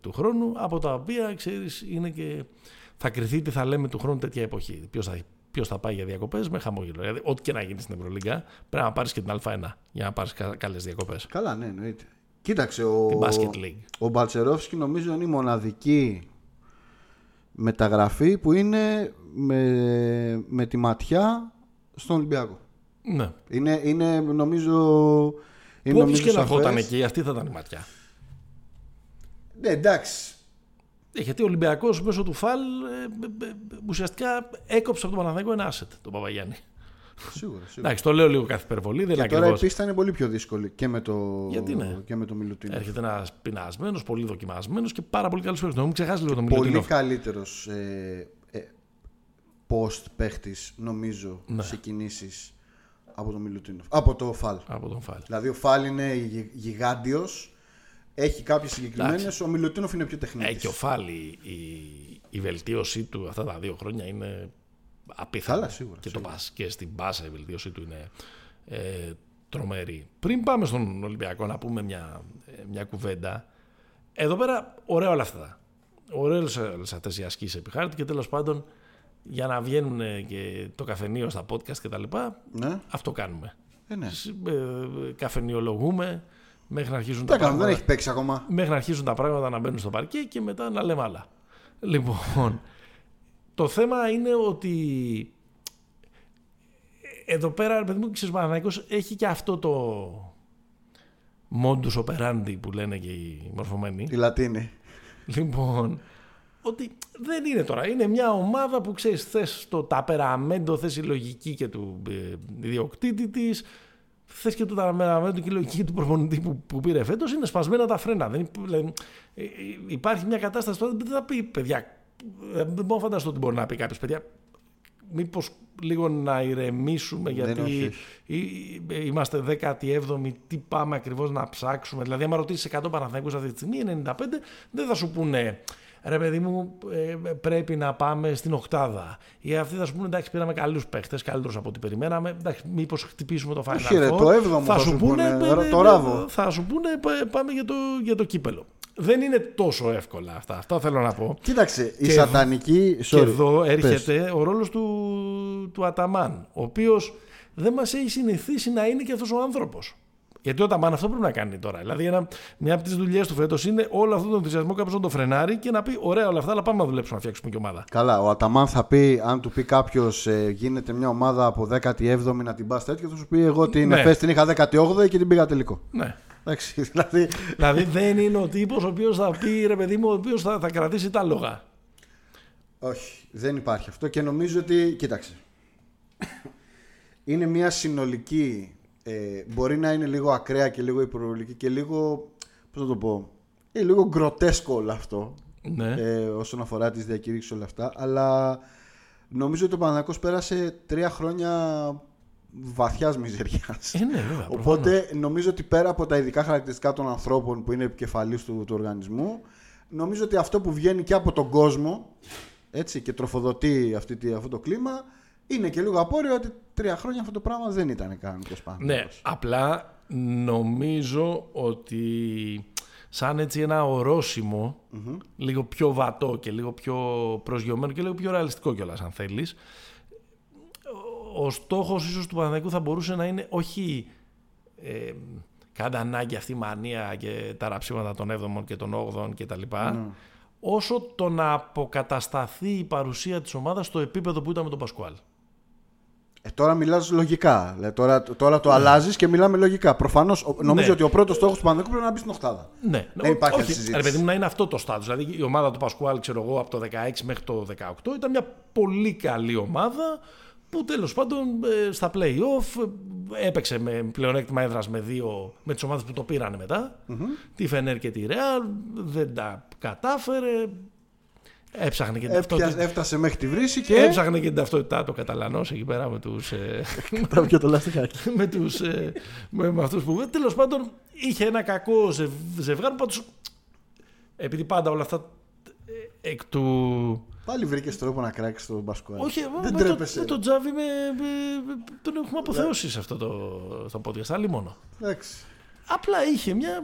του χρόνου από τα οποία ξέρεις είναι και θα κρυθεί τι θα λέμε του χρόνου τέτοια εποχή. Ποιος θα, ποιος θα πάει για διακοπές με χαμόγελο. Δηλαδή, ό,τι και να γίνει στην Ευρωλίγκα πρέπει να πάρεις και την Α1 για να πάρεις κα, καλές διακοπές. Καλά, ναι, εννοείται. Κοίταξε, ο, Την Basket League. ο Μπαλτσερόφσκι νομίζω είναι η μοναδική μεταγραφή που είναι με, με τη ματιά στον Ολυμπιακό. Ναι. Είναι, είναι νομίζω. Είναι Που όποιος νομίζω και να σαφές. ερχόταν εκεί, αυτή θα ήταν η ματιά. Ναι, εντάξει. Ε, γιατί ο Ολυμπιακός μέσω του ΦΑΛ ε, ε, ε, ουσιαστικά έκοψε από τον Παναθηναϊκό ένα asset, τον Παπαγιάννη. Σίγουρα. σίγουρα. Εντάξει, το λέω λίγο κάθε υπερβολή, δεν είναι Και τώρα ακριβώς. η πίστα είναι πολύ πιο δύσκολη και με το, Γιατί ναι. και με το Μιλουτίνο. Έρχεται ένας πεινασμένος, πολύ δοκιμασμένος και πάρα πολύ καλό παίκτης. Μην ξεχάσεις λίγο τον Πολύ Μιλουτίνοφ. καλύτερος ε, ε, post παίχτη, νομίζω, Ναι. σε κινήσεις από το Μιλουτίνο. Από το Φαλ. Από τον ΦΑΛ. Δηλαδή ο Φαλ είναι γιγάντιος, έχει κάποιες συγκεκριμένες. Ο Μιλουτίνοφ είναι πιο τεχνίτης. Ε, και ο ΦΑΛ, η, η, η βελτίωσή του αυτά τα δύο χρόνια είναι απίθανη. Καλά, σίγουρα, Και, σίγουρα. Το, πας- και στην πάσα η βελτίωσή του είναι ε, τρομερή. Πριν πάμε στον Ολυμπιακό να πούμε μια, ε, μια κουβέντα. Εδώ πέρα ωραία όλα αυτά. Ωραίες αυτές οι ασκήσεις επί χάρτη και τέλος πάντων για να βγαίνουν ε, και το καφενείο στα podcast κτλ. Ναι, Αυτό κάνουμε. ε, ναι. Σ- ε, καφενειολογούμε μέχρι να αρχίζουν Τι τα να κάνουμε, πράγματα δεν έχει παίξει ακόμα. μέχρι να αρχίσουν τα πράγματα να μπαίνουν στο παρκέ και μετά να λέμε άλλα. Λοιπόν, το θέμα είναι ότι εδώ πέρα, ρε παιδί μου, ξέρεις, ο Παναθηναϊκός έχει και αυτό το modus operandi που λένε και οι μορφωμένοι. Η Λατίνη. Λοιπόν, ότι δεν είναι τώρα. Είναι μια ομάδα που ξέρεις, θες το ταπεραμέντο, θες η λογική και του ε, ιδιοκτήτη της. Θες και το ταπεραμέντο και η λογική του προπονητή που, που πήρε φέτος. Είναι σπασμένα τα φρένα. Δεν, υπ- δηλαδή, ε, ε, υπάρχει μια κατάσταση τώρα δεν θα πει παιδιά. Ε, Δεν μπορώ να φανταστώ ότι μπορεί να πει κάποιος παιδιά. Μήπως λίγο να ηρεμήσουμε γιατί όχι, όχι. ή- ή- είμαστε 17η, τι πάμε ακριβώς να ψάξουμε. Δηλαδή, άμα ρωτήσεις 100 Παναθηναϊκούς αυτή τη στιγμή, 95, δεν θα σου πούνε ρε παιδί μου, ε, πρέπει να πάμε στην Οκτάδα. Ή αυτοί θα σου πούνε εντάξει, πήραμε καλούς παίχτες, καλύτερους από ό,τι περιμέναμε. Εντάξει, μήπως χτυπήσουμε το Final Όχι, ρε, Four. το έβδομο θα σου πούνε, ε, το ε, ράβο. Θα σου πούνε ε, πάμε για το, για το κύπελο. Δεν είναι τόσο εύκολα αυτά. Αυτό θέλω να πω. Κοίταξε, η Και σατανική. Και sorry, εδώ πες. έρχεται ο ρόλος του, του Αταμάν, ο οποίος δεν μας έχει συνηθίσει να είναι και αυτός ο άνθρωπος. Γιατί ο Αταμάν αυτό πρέπει να κάνει τώρα. Δηλαδή, ένα, μια από τις δουλειές του φέτος είναι όλο αυτόν τον ενθουσιασμό κάποιος να το φρενάρει και να πει: Ωραία, όλα αυτά, αλλά πάμε να δουλέψουμε να φτιάξουμε και ομάδα. Καλά, ο Αταμάν θα πει, αν του πει κάποιος γίνεται μια ομάδα από 17η να την πας τέτοιο, θα σου πει: Εγώ την Ναι. ΕΦΕΣ την είχα 18η και την πήγα τελικό. Ναι. Εντάξει, δηλαδή. δηλαδή, δεν είναι ο τύπος ο οποίος θα πει: Ρε παιδί μου, ο οποίος θα, θα κρατήσει τα λόγα. Όχι, δεν υπάρχει αυτό και νομίζω ότι. Κοίταξε. Είναι μια συνολική. Ε, μπορεί να είναι λίγο ακραία και λίγο υπερβολική και λίγο. Πώς να το πω. Είναι λίγο γκροτέσκο όλο αυτό. Ναι. ε, όσον αφορά τις διακηρύξεις όλα αυτά αλλά νομίζω ότι ο Παναθηναϊκός πέρασε τρία χρόνια βαθιάς μιζεριάς Ε, ναι, βέβαια. προφανώς. οπότε νομίζω ότι πέρα από τα ειδικά χαρακτηριστικά των ανθρώπων που είναι επικεφαλής του, του οργανισμού νομίζω ότι αυτό που βγαίνει και από τον κόσμο έτσι, και τροφοδοτεί αυτή, τη- αυτό το κλίμα είναι και λίγο απόρριο ότι τρία χρόνια αυτό το πράγμα δεν ήταν κανονικός Ναι, Παναθηναϊκός. απλά νομίζω ότι σαν έτσι ένα ορόσημο, λίγο πιο βατό και λίγο πιο προσγειωμένο και λίγο πιο ρεαλιστικό κιόλας αν θέλεις, ο- ο στόχος ίσως του Παναθηναϊκού θα μπορούσε να είναι όχι ε, κατά ανάγκη αυτή η μανία και τα ραψίματα των 7ων και των 8ων και τα λοιπά, όσο το να αποκατασταθεί η παρουσία της ομάδας στο επίπεδο που ήταν με τον Πασκουάλ. Ε, τώρα μιλάς λογικά. Δηλαδή, τώρα, τώρα το ναι. αλλάζεις και μιλάμε λογικά. Προφανώς νομίζω ναι. ότι ο πρώτος στόχος του Παναθηναϊκού πρέπει να μπει στην Οχτάδα. Ναι, δεν υπάρχει Όχι, συζήτηση. Ρε παιδί μου, να είναι αυτό το στάτου. Δηλαδή η ομάδα του Πασκουάλ, ξέρω εγώ, από το 16 μέχρι το 18 ήταν μια πολύ καλή ομάδα που τέλος πάντων ε, στα play-off ε, έπαιξε με πλεονέκτημα έδρας με, δύο, με τις ομάδες που το πήραν μετά, mm-hmm. τη Φενέρ και τη Ρεάλ, δεν τα κατάφερε, Έψαχνε και την ταυτότητα. Έφτασε μέχρι τη βρύση και. Έψαχνε και την ταυτότητά του Καταλανός εκεί πέρα με τους. Ε... και το λαστιχάκι. με τους. Ε... με, με αυτούς που. Τέλος πάντων είχε ένα κακό ζευγάρι που πάντως. Επειδή πάντα όλα αυτά ε, εκ του. Πάλι βρήκες τρόπο να κράξεις τον Μπασκουάλ. Όχι, δεν με, τρέπεσαι. με τον Τζάβι με, τον έχουμε αποθεώσει σε αυτό το, το podcast. Άλλη μόνο. Εντάξει. Απλά είχε, μια,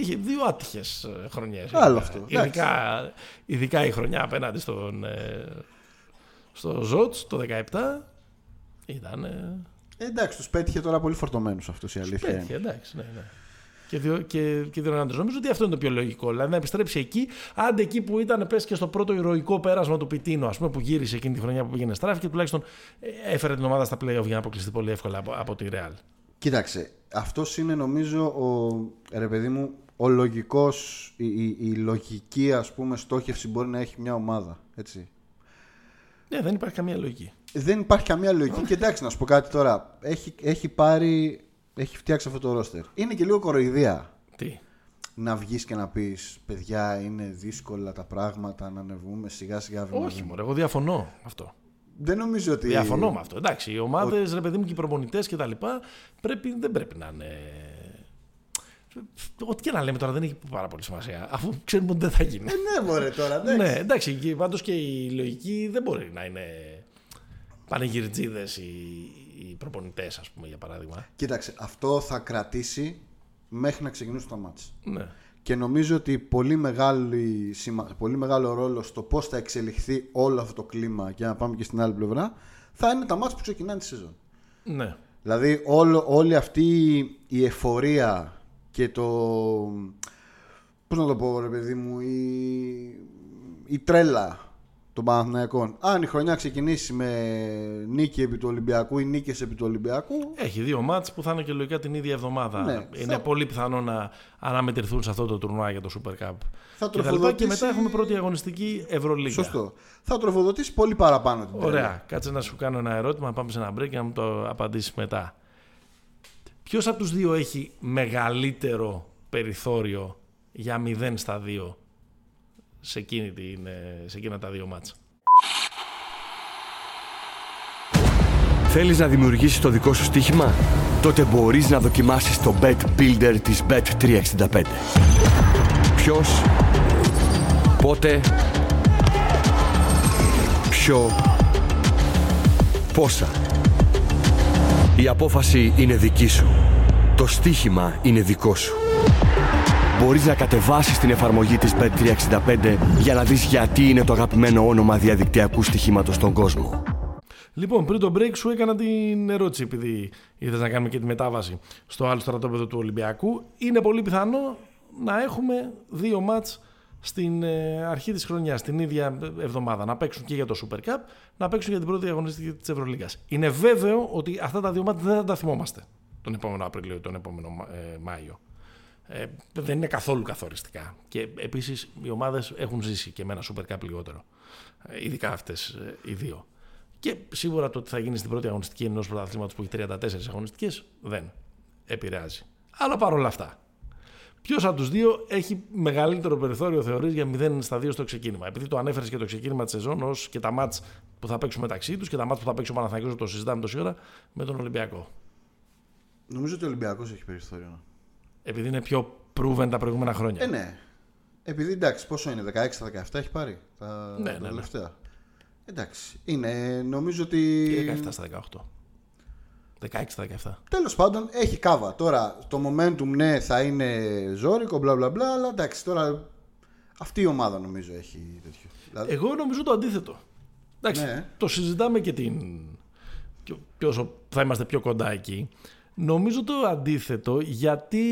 είχε δύο άτυχες χρονιές. Άλλο αυτό. Ειδικά, ειδικά η χρονιά απέναντι στον, ε, στο Ζότς το 17 ήταν. Ε, εντάξει, τους πέτυχε τώρα πολύ φορτωμένους αυτούς η αλήθεια. Πέτυχε, εντάξει, ναι, ναι. Και δύο, και, και δύο Νομίζω ότι αυτό είναι το πιο λογικό. Δηλαδή να επιστρέψει εκεί, άντε εκεί που ήταν πες και στο πρώτο ηρωικό πέρασμα του Πιτίνο, ας πούμε, που γύρισε εκείνη τη χρονιά που πήγαινε στράφη και τουλάχιστον ε, έφερε την ομάδα στα playoff για να αποκλειστεί πολύ εύκολα από, από τη Real. Κοίταξε, αυτός είναι νομίζω ο, ρε παιδί μου, ο λογικός, η, η, η, λογική ας πούμε στόχευση μπορεί να έχει μια ομάδα, έτσι. Ναι, δεν υπάρχει καμία λογική. Δεν υπάρχει καμία λογική και εντάξει να σου πω κάτι τώρα, έχει, έχει πάρει, έχει φτιάξει αυτό το ρόστερ. Είναι και λίγο κοροϊδία. Τι; Να βγεις και να πεις, παιδιά, είναι δύσκολα τα πράγματα, να ανεβούμε σιγά σιγά βήμα. Όχι, μωρέ, εγώ διαφωνώ αυτό. Δεν νομίζω ότι. Διαφωνώ με αυτό. Εντάξει, οι ομάδες, ο... ρε παιδί μου και οι προπονητές και τα λοιπά πρέπει, δεν πρέπει να είναι. Ό,τι και να λέμε τώρα δεν έχει πάρα πολύ σημασία. Αφού ξέρουμε ότι δεν θα γίνει. Ε, ναι, μωρέ τώρα. Εντάξει. ναι, εντάξει. Πάντως και η λογική δεν μπορεί να είναι πανηγυρτζίδε οι, οι προπονητές, ας πούμε, για παράδειγμα. Κοίταξε, αυτό θα κρατήσει μέχρι να ξεκινήσουν τα μάτια. Ναι και νομίζω ότι πολύ, μεγάλη, πολύ μεγάλο ρόλο στο πώς θα εξελιχθεί όλο αυτό το κλίμα και να πάμε και στην άλλη πλευρά θα είναι τα μάτια που ξεκινάνε τη σεζόν. Ναι. Δηλαδή όλο, όλη αυτή η εφορία και το. Πώς να το πω, ρε παιδί μου, η, η τρέλα των Παναθηναϊκών. Αν η χρονιά ξεκινήσει με νίκη επί του Ολυμπιακού ή νίκες επί του Ολυμπιακού. Έχει δύο μάτς που θα είναι και λογικά την ίδια εβδομάδα. Ναι, είναι πολύ πιθανό να αναμετρηθούν σε αυτό το τουρνουά για το Super Cup. Θα τροφοδοτήσει... Και μετά έχουμε πρώτη αγωνιστική Ευρωλίγα. Σωστό. Θα τροφοδοτήσει πολύ παραπάνω την Ωραία. Κάτσε να σου κάνω ένα ερώτημα, να πάμε σε ένα break και να μου το απαντήσεις μετά. Ποιος από τους δύο έχει μεγαλύτερο περιθώριο για 0 στα 2 σε, εκείνη την, ε, σε εκείνα τα δύο μάτσα. Θέλεις να δημιουργήσεις το δικό σου στοίχημα; Τότε μπορείς να δοκιμάσεις το Bet Builder της Bet365. Ποιος, πότε, ποιο, πόσα. Η απόφαση είναι δική σου. Το στοίχημα είναι δικό σου μπορείς να κατεβάσεις την εφαρμογή της Bet365 για να δεις γιατί είναι το αγαπημένο όνομα διαδικτυακού στοιχήματος στον κόσμο. Λοιπόν, πριν το break σου έκανα την ερώτηση, επειδή ήθελες να κάνουμε και τη μετάβαση στο άλλο στρατόπεδο του Ολυμπιακού. Είναι πολύ πιθανό να έχουμε δύο μάτς στην ε, αρχή της χρονιάς, την ίδια εβδομάδα. Να παίξουν και για το Super Cup, να παίξουν για την πρώτη αγωνιστική της Ευρωλίγας. Είναι βέβαιο ότι αυτά τα δύο μάτς δεν θα τα θυμόμαστε τον επόμενο Απρίλιο ή τον επόμενο ε, Μάιο ε, δεν είναι καθόλου καθοριστικά. Και επίσης οι ομάδες έχουν ζήσει και με ένα Super Cup λιγότερο. Ε, ειδικά αυτές ε, οι δύο. Και σίγουρα το ότι θα γίνει στην πρώτη αγωνιστική ενός πρωταθλήματος που έχει 34 αγωνιστικές δεν επηρεάζει. Αλλά παρόλα αυτά. Ποιος από τους δύο έχει μεγαλύτερο περιθώριο θεωρείς για 0 στα 2 στο ξεκίνημα; Επειδή το ανέφερες και το ξεκίνημα της σεζόν ως και τα μάτς που θα παίξουν μεταξύ τους και τα μάτς που θα παίξει ο Παναθανικό, το συζητάμε τόση ώρα με τον Ολυμπιακό. Νομίζω ότι ο Ολυμπιακός έχει περιθώριο. Επειδή είναι πιο proven τα προηγούμενα χρόνια. Ε, ναι. Επειδή εντάξει, πόσο είναι, 16 17 έχει πάρει τα, ναι, ναι, ναι. τελευταία. Εντάξει. Είναι, νομίζω ότι. Και 17 στα 18. 16 στα 17. Τέλος πάντων, έχει κάβα. Τώρα το momentum ναι θα είναι ζώρικο, μπλα μπλα μπλα, αλλά εντάξει τώρα αυτή η ομάδα νομίζω έχει τέτοιο. Δηλαδή... Εγώ νομίζω το αντίθετο. Εντάξει, ναι. το συζητάμε και την. Και όσο θα είμαστε πιο κοντά εκεί. Νομίζω το αντίθετο γιατί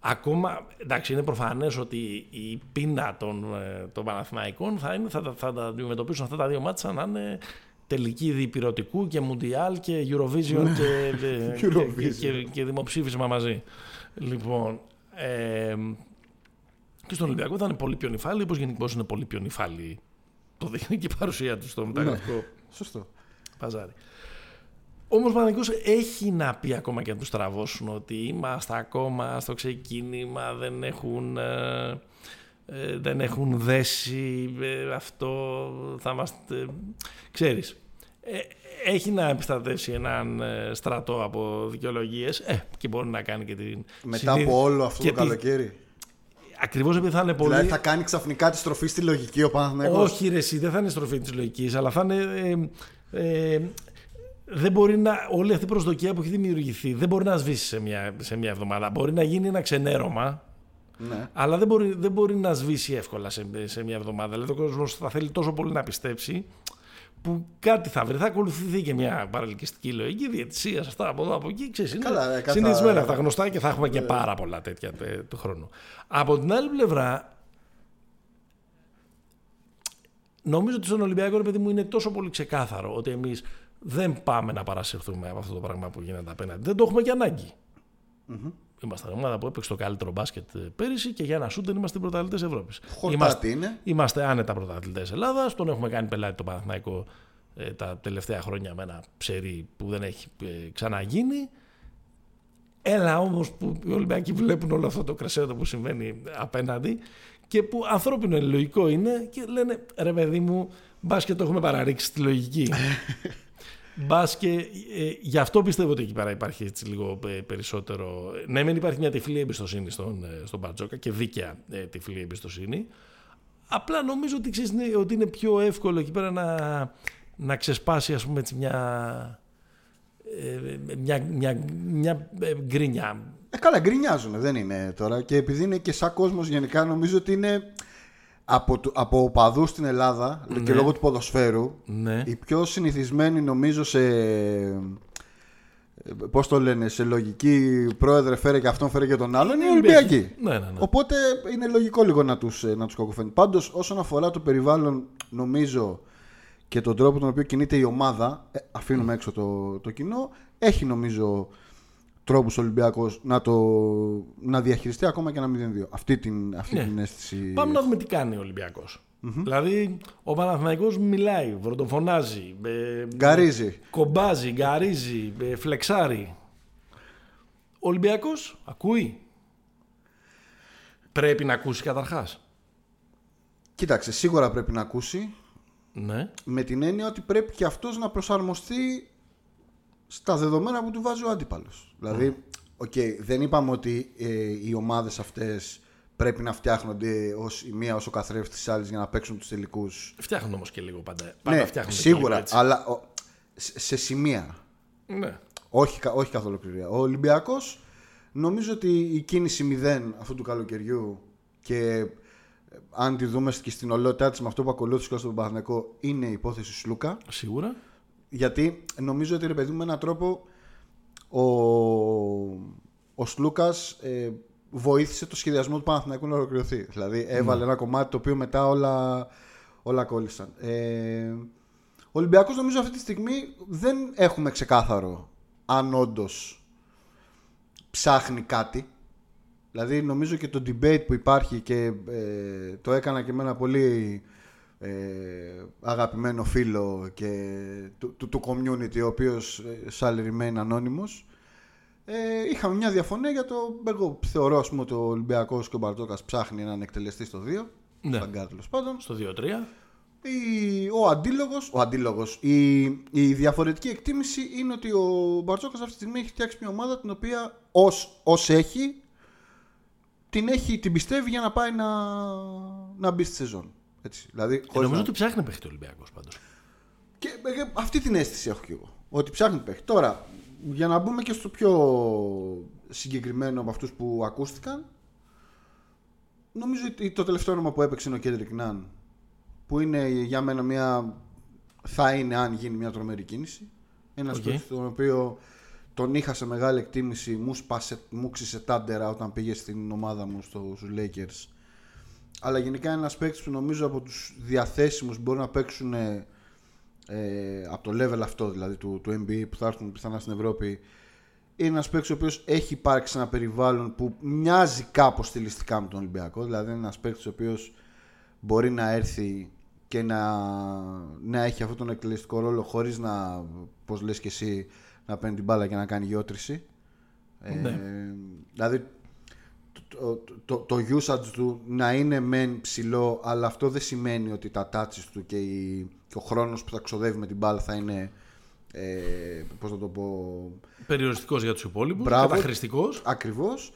ακόμα, εντάξει είναι προφανές ότι η πείνα των, ε, των Παναθηναϊκών θα, είναι, θα, θα, θα τα αντιμετωπίσουν αυτά τα δύο μάτια να είναι τελική διπυρωτικού και Μουντιάλ και Eurovision Ναι. και, και, Eurovision. και, και, και δημοψήφισμα μαζί. Λοιπόν, ε, και στον Ολυμπιακό θα είναι πολύ πιο νυφάλιοι, όπως γενικώ είναι πολύ πιο νυφάλιοι. Το δείχνει και η παρουσία τους στο μεταγραφικό Σωστό. παζάρι. Όμως ο Παναγικός έχει να πει ακόμα και να τους τραβώσουν ότι είμαστε ακόμα στο ξεκίνημα, δεν έχουν, ε, ε, δεν έχουν δέσει ε, αυτό, θα είμαστε... Ξέρεις, ε, έχει να επιστατεύσει έναν ε, στρατό από δικαιολογίες ε, και μπορεί να κάνει και την... Μετά συνείδη- από όλο αυτό και το τη- καλοκαίρι. Ακριβώς επειδή θα είναι πολύ... Δηλαδή θα κάνει ξαφνικά τη στροφή στη λογική ο Παναθηναϊκός; Όχι, ρε, εσύ, δεν θα είναι στροφή της λογικής, αλλά θα είναι. Ε, ε, δεν μπορεί να. Όλη αυτή η προσδοκία που έχει δημιουργηθεί δεν μπορεί να σβήσει σε μια, σε μια εβδομάδα. Μπορεί να γίνει ένα ξενέρωμα, Ναι. αλλά δεν μπορεί, δεν μπορεί να σβήσει εύκολα σε, σε μια εβδομάδα. Δηλαδή ο κόσμος θα θέλει τόσο πολύ να πιστέψει που κάτι θα βρει. Θα ακολουθηθεί και μια παραλυκιστική λογική διαιτησία, αυτά από εδώ από εκεί. Ξέρεις, είναι Καλά, ε, καθα- συνηθισμένα αυτά γνωστά και θα έχουμε και πάρα πολλά τέτοια τε- του χρόνου. Από την άλλη πλευρά, νομίζω ότι στον Ολυμπιακό, ρε παιδί μου, είναι τόσο πολύ ξεκάθαρο ότι εμείς δεν πάμε να παρασυρθούμε από αυτό το πράγμα που γίνεται απέναντι. Δεν το έχουμε και αναγκη Είμαστε η ομάδα που έπαιξε το καλύτερο μπάσκετ ε, πέρυσι και για ένα σούτ δεν είμαστε πρωταθλητές Ευρώπης. Χορτάτη είναι. Είμαστε άνετα πρωταθλητές Ελλάδας. Τον έχουμε κάνει πελάτη το Παναθηναϊκό ε, τα τελευταία χρόνια με ένα ψερί που δεν έχει ε, ξαναγίνει. Έλα όμως που οι Ολυμπιακοί βλέπουν όλο αυτό το κρεσέντο που συμβαίνει απέναντι και που ανθρώπινο είναι, λογικό είναι και λένε ρε παιδί μου, μπα και το έχουμε παραρρίξει στη λογική. Μπας και ε, γι' αυτό πιστεύω ότι εκεί πέρα υπάρχει έτσι λίγο ε, περισσότερο. Ναι, μεν υπάρχει μια τυφλή εμπιστοσύνη στον, ε, στον Μπαρτζόκα και δίκαια ε, τυφλή εμπιστοσύνη. Απλά νομίζω ότι, ξέρεις, είναι- ότι είναι πιο εύκολο εκεί πέρα να, να ξεσπάσει ας πούμε έτσι μια, ε, μια, μια, μια ε, γκρίνια. Ε, καλά, γκρινιάζουν, δεν είναι τώρα. Και επειδή είναι και σαν κόσμος γενικά, νομίζω ότι είναι από, του- από οπαδούς στην Ελλάδα και λόγω του ποδοσφαίρου Ναι. οι πιο συνηθισμένοι νομίζω σε. Πώς το λένε, σε λογική πρόεδρε φέρε και αυτόν φέρε και τον άλλον, είναι οι Ολυμπιακοί. Ναι, ναι, ναι. Οπότε είναι λογικό λίγο να τους, ε, να τους κακοφαίνει. Πάντως όσον αφορά το περιβάλλον νομίζω και τον τρόπο τον οποίο κινείται η ομάδα, ε, αφήνουμε έξω το, το κοινό, έχει νομίζω τρόπους ο Ολυμπιακός να, το, να διαχειριστεί ακόμα και ένα 0-2. Αυτή την, αυτή Ναι. την αίσθηση. Πάμε να δούμε τι κάνει ο Ολυμπιακός. Δηλαδή, ο Παναθηναϊκός μιλάει, βροντοφωνάζει, ε, Γκαρίζει. κομπάζει, γκαρίζει, ε, φλεξάρει. Ο Ολυμπιακός ακούει; Πρέπει να ακούσει καταρχάς. Κοίταξε, σίγουρα πρέπει να ακούσει Ναι. με την έννοια ότι πρέπει και αυτός να προσαρμοστεί στα δεδομένα που του βάζει ο αντίπαλος. Δηλαδή, οκ, δεν είπαμε ότι ε, οι ομάδες αυτές πρέπει να φτιάχνονται ως η μία ως ο καθρέφτης της άλλης για να παίξουν τους τελικούς. Φτιάχνουν όμως και λίγο πάντα. πάντα Ναι, φτιάχνουν και σίγουρα, λίγο έτσι. αλλά ο, σε, σε σημεία. Ναι. Όχι, κα- όχι καθ' ολοκληρία. Ο Ολυμπιακός νομίζω ότι η κίνηση 0 αυτού του καλοκαιριού και ε, αν τη δούμε και στην ολότητά της με αυτό που ακολούθησε και στον Παναθηναϊκό είναι η υπόθεση Σλούκα. Σίγουρα. Γιατί νομίζω ότι ρε παιδί μου με έναν τρόπο ο, ο Σλούκας ε, βοήθησε το σχεδιασμό του Παναθηναϊκού να ολοκληρωθεί. Δηλαδή έβαλε ένα κομμάτι το οποίο μετά όλα, όλα κόλλησαν. Ε, ο Ολυμπιακός νομίζω αυτή τη στιγμή δεν έχουμε ξεκάθαρο αν όντως ψάχνει κάτι. Δηλαδή νομίζω και το debate που υπάρχει και ε, το έκανα και με ένα πολύ ε, αγαπημένο φίλο και του, του, του community ο οποίος ε, sadly remain ανώνυμος ε, είχαμε μια διαφωνία για το εγώ θεωρώ ας πούμε ότι ο Ολυμπιακός και ο Μπαρτόκας ψάχνει έναν εκτελεστή στο 2 Ναι. στον κάτω τέλος πάντων Στο 2-3. η, ο αντίλογος, ο αντίλογος η, η διαφορετική εκτίμηση είναι ότι ο Μπαρτζόκας αυτή τη στιγμή έχει φτιάξει μια ομάδα την οποία ως, ως έχει την, έχει, την πιστεύει για να πάει να, να μπει στη σεζόν. Έτσι, δηλαδή, Και χωρίς νομίζω να- ότι ψάχνει παίχτη ο Ολυμπιακός πάντως. και ε, αυτή την αίσθηση έχω κι εγώ. Ότι ψάχνει παίχτη. Τώρα, για να μπούμε και στο πιο συγκεκριμένο από αυτούς που ακούστηκαν, νομίζω ότι το τελευταίο όνομα που έπαιξε είναι ο Κέντρικ Ναν, που είναι για μένα μια. θα είναι αν γίνει μια τρομερή κίνηση. Ένας OK. okay. τον οποίο τον είχα σε μεγάλη εκτίμηση, μου, σπάσε, μου 'ξυσε τ' άντερα όταν πήγε στην ομάδα μου στο, στους Lakers. Αλλά γενικά είναι ένας παίκτης που νομίζω από τους διαθέσιμους μπορεί να παίξουν ε, ε, από το level αυτό δηλαδή του, του NBA που θα έρθουν πιθανά στην Ευρώπη είναι ένας παίκτης ο οποίος έχει υπάρξει σε ένα περιβάλλον που μοιάζει κάπως στιλιστικά με τον Ολυμπιακό. Δηλαδή είναι ένας παίκτης ο οποίος μπορεί να έρθει και να, να έχει αυτόν τον εκτελεστικό ρόλο χωρίς να, πώς λες και εσύ, να παίρνει την μπάλα και να κάνει γεώτρηση. Ναι. Ε, δηλαδή το, το, το, usage του να είναι μεν ψηλό, αλλά αυτό δεν σημαίνει ότι τα touches του και, η, και ο χρόνος που θα ξοδεύει με την μπάλα θα είναι ε, πώς θα το πω Περιοριστικός για τους υπόλοιπους, Μπράβο. καταχρηστικός. ακριβώς.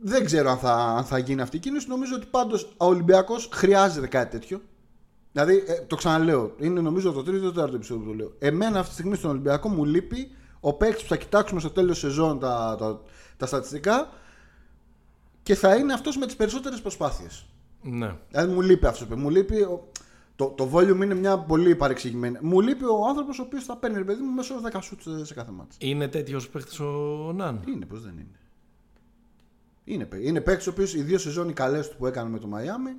Δεν ξέρω αν θα, αν θα γίνει αυτή η κίνηση. Νομίζω ότι πάντως ο Ολυμπιακός χρειάζεται κάτι τέτοιο. Δηλαδή ε, το ξαναλέω είναι νομίζω το τρίτο ή το τέταρτο επεισόδιο που το λέω. Εμένα αυτή τη στιγμή στον Ολυμπιακό μου λείπει ο παίκτης που θα κοιτάξουμε στο τέλος σεζόν τα, τα, τα στατιστικά και θα είναι αυτός με τις περισσότερες προσπάθειες Ναι. Δηλαδή μου λείπει αυτός. Μου λείπει. ο- Το, το volume είναι μια πολύ παρεξηγημένη. Μου λείπει ο άνθρωπος ο οποίος θα παίρνει ρε παιδί μου μέσω 10 σουτς σε- σε κάθε μάτς. Είναι τέτοιος παίχτη ο Ναν; Είναι, πώς δεν είναι. Είναι, παί- είναι παίκτης ο οποίος οι δύο σεζόν οι καλές του που έκανε με το Μαϊάμι,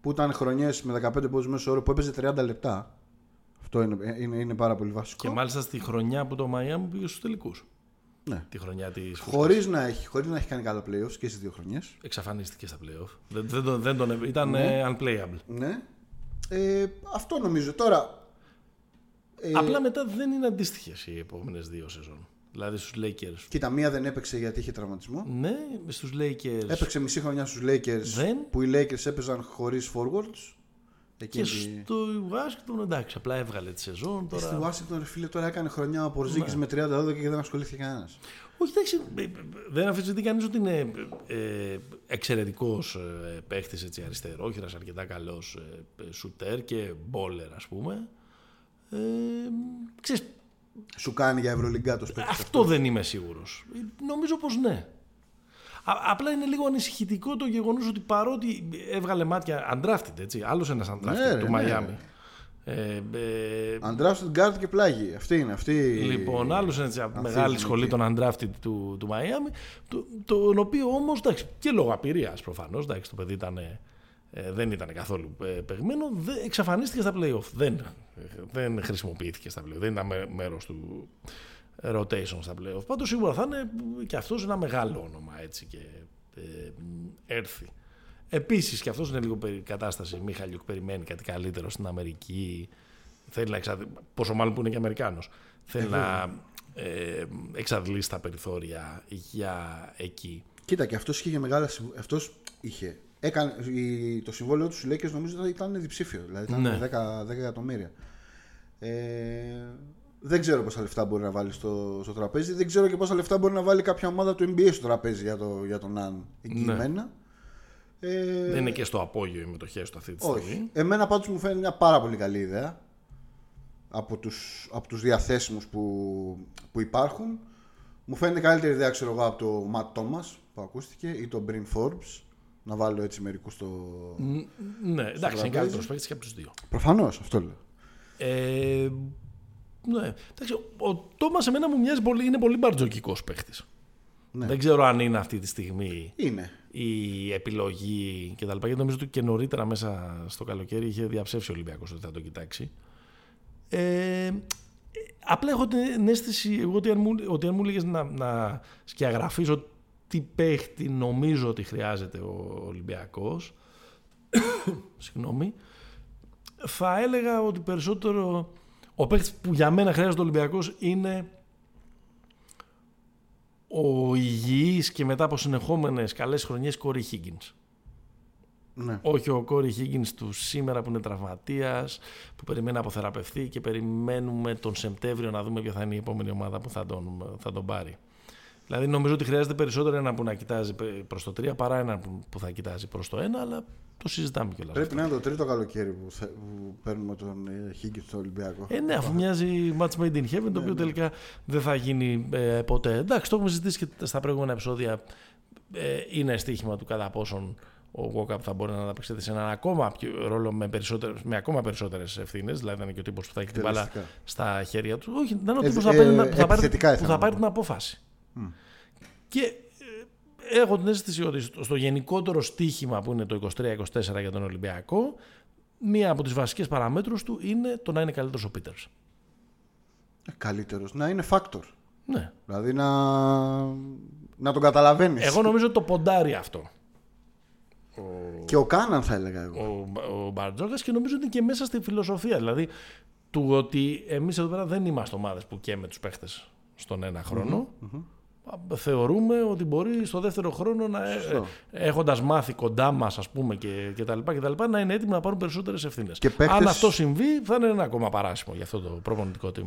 που ήταν χρονιές με 15 πόντους μέσω όρο που έπαιζε 30 λεπτά. Αυτό είναι, είναι, είναι πάρα πολύ βασικό. Και μάλιστα στη χρονιά που το Μαϊάμι πήγε στους τελικούς. Ναι. Τη χρονιά της. Χωρίς να, έχει, χωρίς να έχει κάνει καλά playoffs και στις δύο χρονιές. Εξαφανίστηκε στα playoff. Δεν, δεν, τον- δεν τον, ήταν Ναι. ε, unplayable. Ναι. Ε, αυτό νομίζω. Τώρα. ε, Απλά μετά δεν είναι αντίστοιχες οι επόμενες δύο σεζόν. Δηλαδή στους Lakers. Κοίτα, μία δεν έπαιξε γιατί είχε τραυματισμό. Ναι, στους Lakers. Έπαιξε μισή χρονιά στους Lakers Δεν. που οι Lakers έπαιζαν χωρίς forwards. Και Εκείνη τη- στο Washington εντάξει, απλά έβγαλε τη σεζόν. Ε, Στη Τώρα... Washington, ρε φίλε, τώρα έκανε χρονιά ο Πορζίκης με 30-12 και δεν ασχολήθηκε κανένας. Όχι, εντάξει, ε, ε, δεν αμφισβητεί κανείς ότι είναι ε, εξαιρετικός ε, παίχτης αριστερόχειρας, αρκετά καλός ε, σουτέρ και μπόλερ, ας πούμε. Ε, ξέρεις, Σου κάνει για Ευρωλυγκά το παίκτη. αυτό δεν είμαι σίγουρος. Νομίζω πως ναι. Α, απλά είναι λίγο ανησυχητικό το γεγονός ότι παρότι έβγαλε μάτια undrafted, έτσι, άλλος ένας undrafted Ναι, ρε, του ναι. Miami. Ε, ε, Undrafted guard και πλάγι. Αυτή είναι. Αυτή... Λοιπόν, άλλος ένας από τη αυτή μεγάλη είναι σχολή εκεί. των undrafted του, του Miami, το, τον οποίο όμως και λόγω απειρίας προφανώς, το παιδί ήταν, ε, δεν ήταν καθόλου ε, παιγμένο, δεν, εξαφανίστηκε στα playoff. Δεν, δεν χρησιμοποιήθηκε στα playoff, δεν ήταν μέρος του rotation στα playoff. Πάντως σίγουρα θα είναι και αυτός ένα μεγάλο όνομα έτσι και ε, έρθει. Επίσης και αυτός είναι λίγο περί κατάσταση. Μίχαλιουκ περιμένει κάτι καλύτερο στην Αμερική. Θέλει να εξαδ... Πόσο μάλλον που είναι και Αμερικάνος. Θέλει να ε, εξαντλήσει τα περιθώρια για εκεί. Κοίτα, και αυτός είχε για μεγάλα. συμβ- Αυτός είχε. Έκανε, η- το συμβόλαιο τους στους Lakers νομίζω ότι ήταν διψήφιο. Δηλαδή ήταν Ναι. 10, 10 εκατομμύρια. Ε, δεν ξέρω πόσα λεφτά μπορεί να βάλει στο, στο τραπέζι. Δεν ξέρω και πόσα λεφτά μπορεί να βάλει κάποια ομάδα του NBA στο τραπέζι για, το, για τον Αν εγγυημένα. Ε, Δεν είναι και στο απόγειο οι μετοχές του αυτή τη στιγμή. όχι. Εμένα πάντως μου φαίνεται μια πάρα πολύ καλή ιδέα από τους, από τους διαθέσιμους που, που υπάρχουν. Μου φαίνεται καλύτερη ιδέα ξέρω εγώ από το Matt Thomas που ακούστηκε ή το Brin Forbes. Να βάλω έτσι μερικούς στο. Ν- Ναι, εντάξει, είναι τραπέζι. καλύτερο παίκτης και από τους δύο. Προφανώς, αυτό λέω. Ε, ναι. Εντάξει, ο Τόμας εμένα μου μοιάζει πολύ, είναι πολύ μπαρτζοκικός παίκτη. Ναι. Δεν ξέρω αν είναι αυτή τη στιγμή Είναι. η επιλογή κτλ. Γιατί νομίζω ότι και νωρίτερα μέσα στο καλοκαίρι είχε διαψεύσει ο Ολυμπιακός ότι θα το κοιτάξει. Ε, απλά έχω την αίσθηση εγώ ότι αν μου, ότι αν μου έλεγες να, να σκιαγραφίσω τι παίχτη νομίζω ότι χρειάζεται ο Ολυμπιακός συγγνώμη θα έλεγα ότι περισσότερο ο παίχτης που για μένα χρειάζεται ο Ολυμπιακός είναι ο υγιής και μετά από συνεχόμενες καλές χρονιές Κόρι Higgins. Ναι. Όχι ο Κόρι Higgins του σήμερα που είναι τραυματίας, που περιμένει να αποθεραπευτεί και περιμένουμε τον Σεπτέμβριο να δούμε ποια θα είναι η επόμενη ομάδα που θα τον, θα τον πάρει. Δηλαδή νομίζω ότι χρειάζεται περισσότερο ένα που να κοιτάζει προς το 3 παρά ένα που, που θα κοιτάζει προς το 1, αλλά το συζητάμε κιόλας. Πρέπει να είναι το τρίτο καλοκαίρι που, θε- που παίρνουμε τον ε, Higgins στο Ολυμπιακό. Ε, ναι, αφού μοιάζει match made in heaven, το οποίο τελικά δεν θα γίνει ε, ποτέ. Εντάξει, το έχουμε συζητήσει και στα προηγούμενα επεισόδια. Ε, είναι στοίχημα του κατά πόσον ο Walkup θα μπορεί να ανταπεξέλθει σε έναν ακόμα πιο, ρόλο με, περισσότερες, με ακόμα περισσότερες ευθύνες. Δηλαδή, θα είναι και ο τύπος που θα έχει την μπάλα Εκτελεστικά. στα χέρια του. Όχι, δεν είναι ο Ε, τύπος ε, που θα πάρει, που θα πάρει, επιθετικά που ήθελα θα να πάρει πω. την απόφαση. Και ε, έχω την αίσθηση ότι στο, στο γενικότερο στίχημα που είναι το 23-24 για τον Ολυμπιακό, μία από τις βασικές παραμέτρους του είναι το να είναι καλύτερος ο Πίτερς. Ε, Καλύτερος. Να είναι factor. Ναι. Δηλαδή να, να τον καταλαβαίνεις. Εγώ νομίζω ότι το ποντάρει αυτό Και ο Κάναν θα έλεγα εγώ. ο, ο Μπαρτζόκας και νομίζω ότι είναι και μέσα στη φιλοσοφία. Δηλαδή του ότι εμείς εδώ πέρα δεν είμαστε ομάδες που καίμε τους παίχτες στον ένα χρόνο. Θεωρούμε ότι μπορεί στο δεύτερο χρόνο να, ε, Σωστό. έχοντας μάθει κοντά μας ας πούμε και, και, τα λοιπά και τα λοιπά, να είναι έτοιμοι να πάρουν περισσότερες ευθύνες. Και παίχτες- Αν αυτό συμβεί θα είναι ένα ακόμα παράσημο για αυτό το προπονητικό team.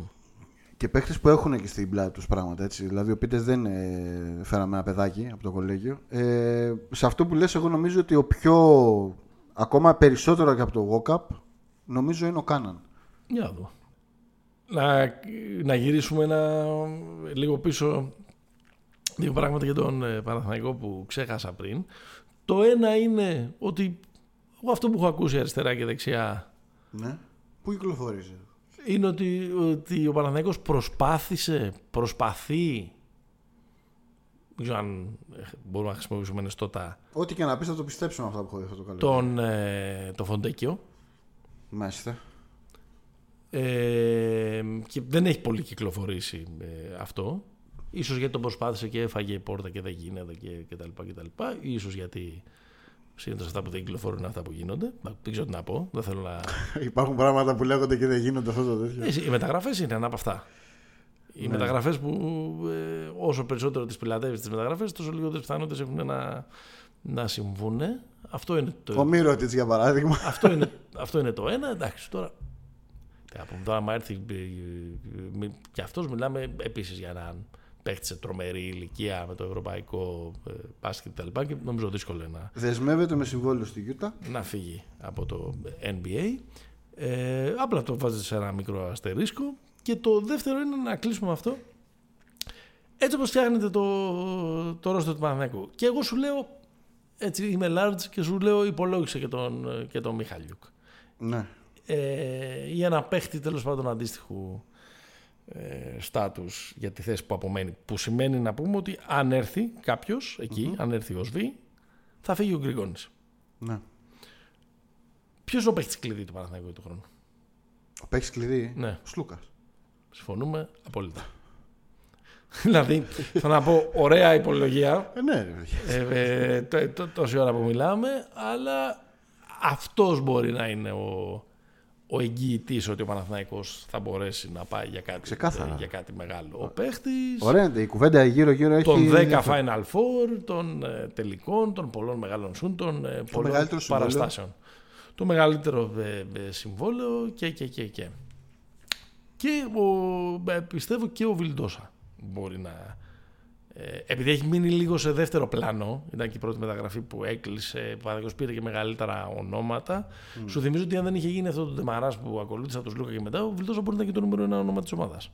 Και παίχτε που έχουν και στην πλάτη τους πράγματα έτσι. Δηλαδή, ο Πίτε δεν ε, φέραμε ένα παιδάκι από το κολέγιο. Ε, σε αυτό που λες, εγώ νομίζω ότι ο πιο. ακόμα περισσότερο και από το walk-up, νομίζω είναι ο Κάναν. Για να δω. Να, να γυρίσουμε ένα, λίγο πίσω δύο πράγματα για τον ε, Παναθηναϊκό που ξέχασα πριν. Το ένα είναι ότι εγώ αυτό που έχω ακούσει αριστερά και δεξιά Ναι. Πού κυκλοφορίζει. είναι ότι, ότι ο Παναθηναϊκός προσπάθησε, προσπαθεί δεν ξέρω αν ε, μπορούμε να χρησιμοποιήσουμε ενεστώτα Ό,τι και να πεις, θα το πιστέψουμε αυτά που έχω δει αυτό το καλό. τον, ε, το Φοντέκιο Μάλιστα. Ε, και δεν έχει πολύ κυκλοφορήσει ε, αυτό. Ίσως γιατί το προσπάθησε και έφαγε η πόρτα και δεν γίνεται και, και τα λοιπά και τα λοιπά. Ίσως γιατί συνήθως αυτά που δεν κυκλοφορούν είναι αυτά που γίνονται. Δεν ξέρω τι να πω. Δεν θέλω να... Υπάρχουν πράγματα που λέγονται και δεν γίνονται αυτό το τέτοιο. Ε, οι μεταγραφές είναι ένα από αυτά. Οι μεταγραφές που ε, όσο περισσότερο τις πιλατεύεις τις μεταγραφές τόσο λιγότερες πιθανότητες έχουν να, να συμβούν. Αυτό είναι το, Ο Μύρωτιτ, για παράδειγμα. αυτό, είναι, αυτό είναι το ένα. Εντάξει, τώρα. Τι να πούμε, τώρα, άμα έρθει ε, ε, μη- και αυτό, μιλάμε επίση για έναν παίχτη σε τρομερή ηλικία με το ευρωπαϊκό ε, μπάσκετ κτλ. Και νομίζω δύσκολο είναι να, Δεσμεύεται με συμβόλαιο στη Γιούτα. να φύγει από το NBA. Ε, απλά το βάζει σε ένα μικρό αστερίσκο. Και το δεύτερο είναι να κλείσουμε με αυτό. Έτσι όπως φτιάχνετε το, το ρόστο του Παναθηναϊκού. Και εγώ σου λέω, έτσι είμαι large και σου λέω υπολόγισε και τον, και τον Μιχαλιούκ Ναι. ε, ή ένα παίχτη τέλος πάντων αντίστοιχου ε, στάτους για τη θέση που απομένει. Που σημαίνει να πούμε ότι αν έρθει κάποιος εκεί, αν έρθει ο ΣΒ, θα φύγει ο Γκριγόνης. ναι. Ποιος είναι ο παίχτης κλειδί του Παναθηναϊκού του χρόνου. Ο παίχτη κλειδί; Ναι. Ο Σλούκα. Συμφωνούμε απόλυτα. δηλαδή, θα να πω ωραία υπολογία, Ε, ναι, ρε. ε, ε, τό- τό- τόση ώρα που μιλάμε, αλλά αυτός μπορεί να είναι ο, ο εγγυητής ότι ο Παναθηναϊκός θα μπορέσει να πάει για κάτι, Ξεκάθαρα. για κάτι μεγάλο. Ο παίχτης Ωραία, είναι, η κουβέντα γύρω-γύρω έχει. των 10 ενδιαφέρον. Final Four, των ε, τελικών, των πολλών μεγάλων σουν, των ε, πολλών μεγαλύτερο συμβόλαιο. παραστάσεων. Το μεγαλύτερο ε, ε, συμβόλαιο και, και, και, και. Και ο, ε, πιστεύω και ο Βιλντόσα μπορεί να... Ε, επειδή έχει μείνει λίγο σε δεύτερο πλάνο, ήταν και η πρώτη μεταγραφή που έκλεισε, παραδείγματος πήρε και μεγαλύτερα ονόματα. Σου θυμίζω ότι αν δεν είχε γίνει αυτό το τεμαράς που ακολούθησε από τον Λούκα και μετά, ο Βιλντόσα μπορεί να ήταν και το νούμερο ένα όνομα της ομάδας.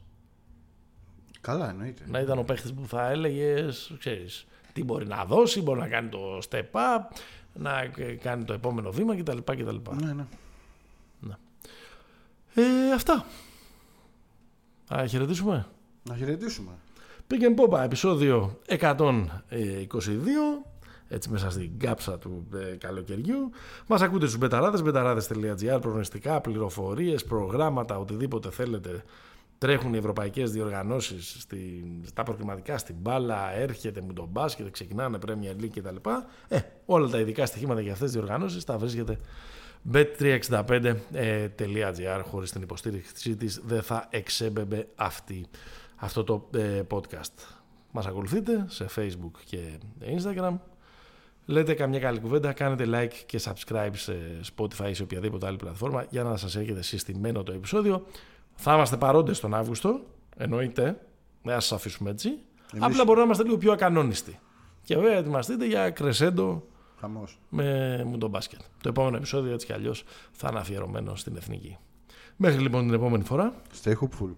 Καλά, εννοείται. Να ήταν ο παίχτης που θα έλεγες, ξέρεις, τι μπορεί να δώσει, μπορεί να κάνει το step up, να ε, κάνει το επόμενο βήμα κτλ. κτλ. Ναι, ναι. Ε, αυτά. Α, χαιρετήσουμε. Να χαιρετήσουμε. Pick and Pop, επεισόδιο 122. Έτσι μέσα στην κάψα του ε, καλοκαιριού. Μας ακούτε στους μπεταράδες, μπεταράδες.gr, προγνωστικά, πληροφορίες, προγράμματα, οτιδήποτε θέλετε. Τρέχουν οι ευρωπαϊκές διοργανώσεις στην, στα προκριματικά, στην μπάλα, έρχεται με τον μπάσκετ, ξεκινάνε Premier League κτλ. Ε, όλα τα ειδικά στοιχήματα για αυτές τις διοργανώσεις τα βρίσκεται bet365.gr χωρίς την υποστήριξή της δεν θα εξέμπεμπε αυτή, αυτό το ε, podcast. Μας ακολουθείτε σε Facebook και Instagram. Λέτε καμιά καλή κουβέντα, κάνετε like και subscribe σε Spotify ή σε οποιαδήποτε άλλη πλατφόρμα για να σας έρχεται συστημένο το επεισόδιο. Θα είμαστε παρόντες τον Αύγουστο, εννοείται, δεν θα σας αφήσουμε έτσι. Απλά μπορούμε να είμαστε λίγο πιο ακανόνιστοι. Και βέβαια ετοιμαστείτε για κρεσέντο Χαμός. με μου τον μπάσκετ. Το επόμενο επεισόδιο έτσι κι αλλιώς θα είναι αφιερωμένο στην εθνική. Μέχρι λοιπόν την επόμενη φορά. Stay hopeful.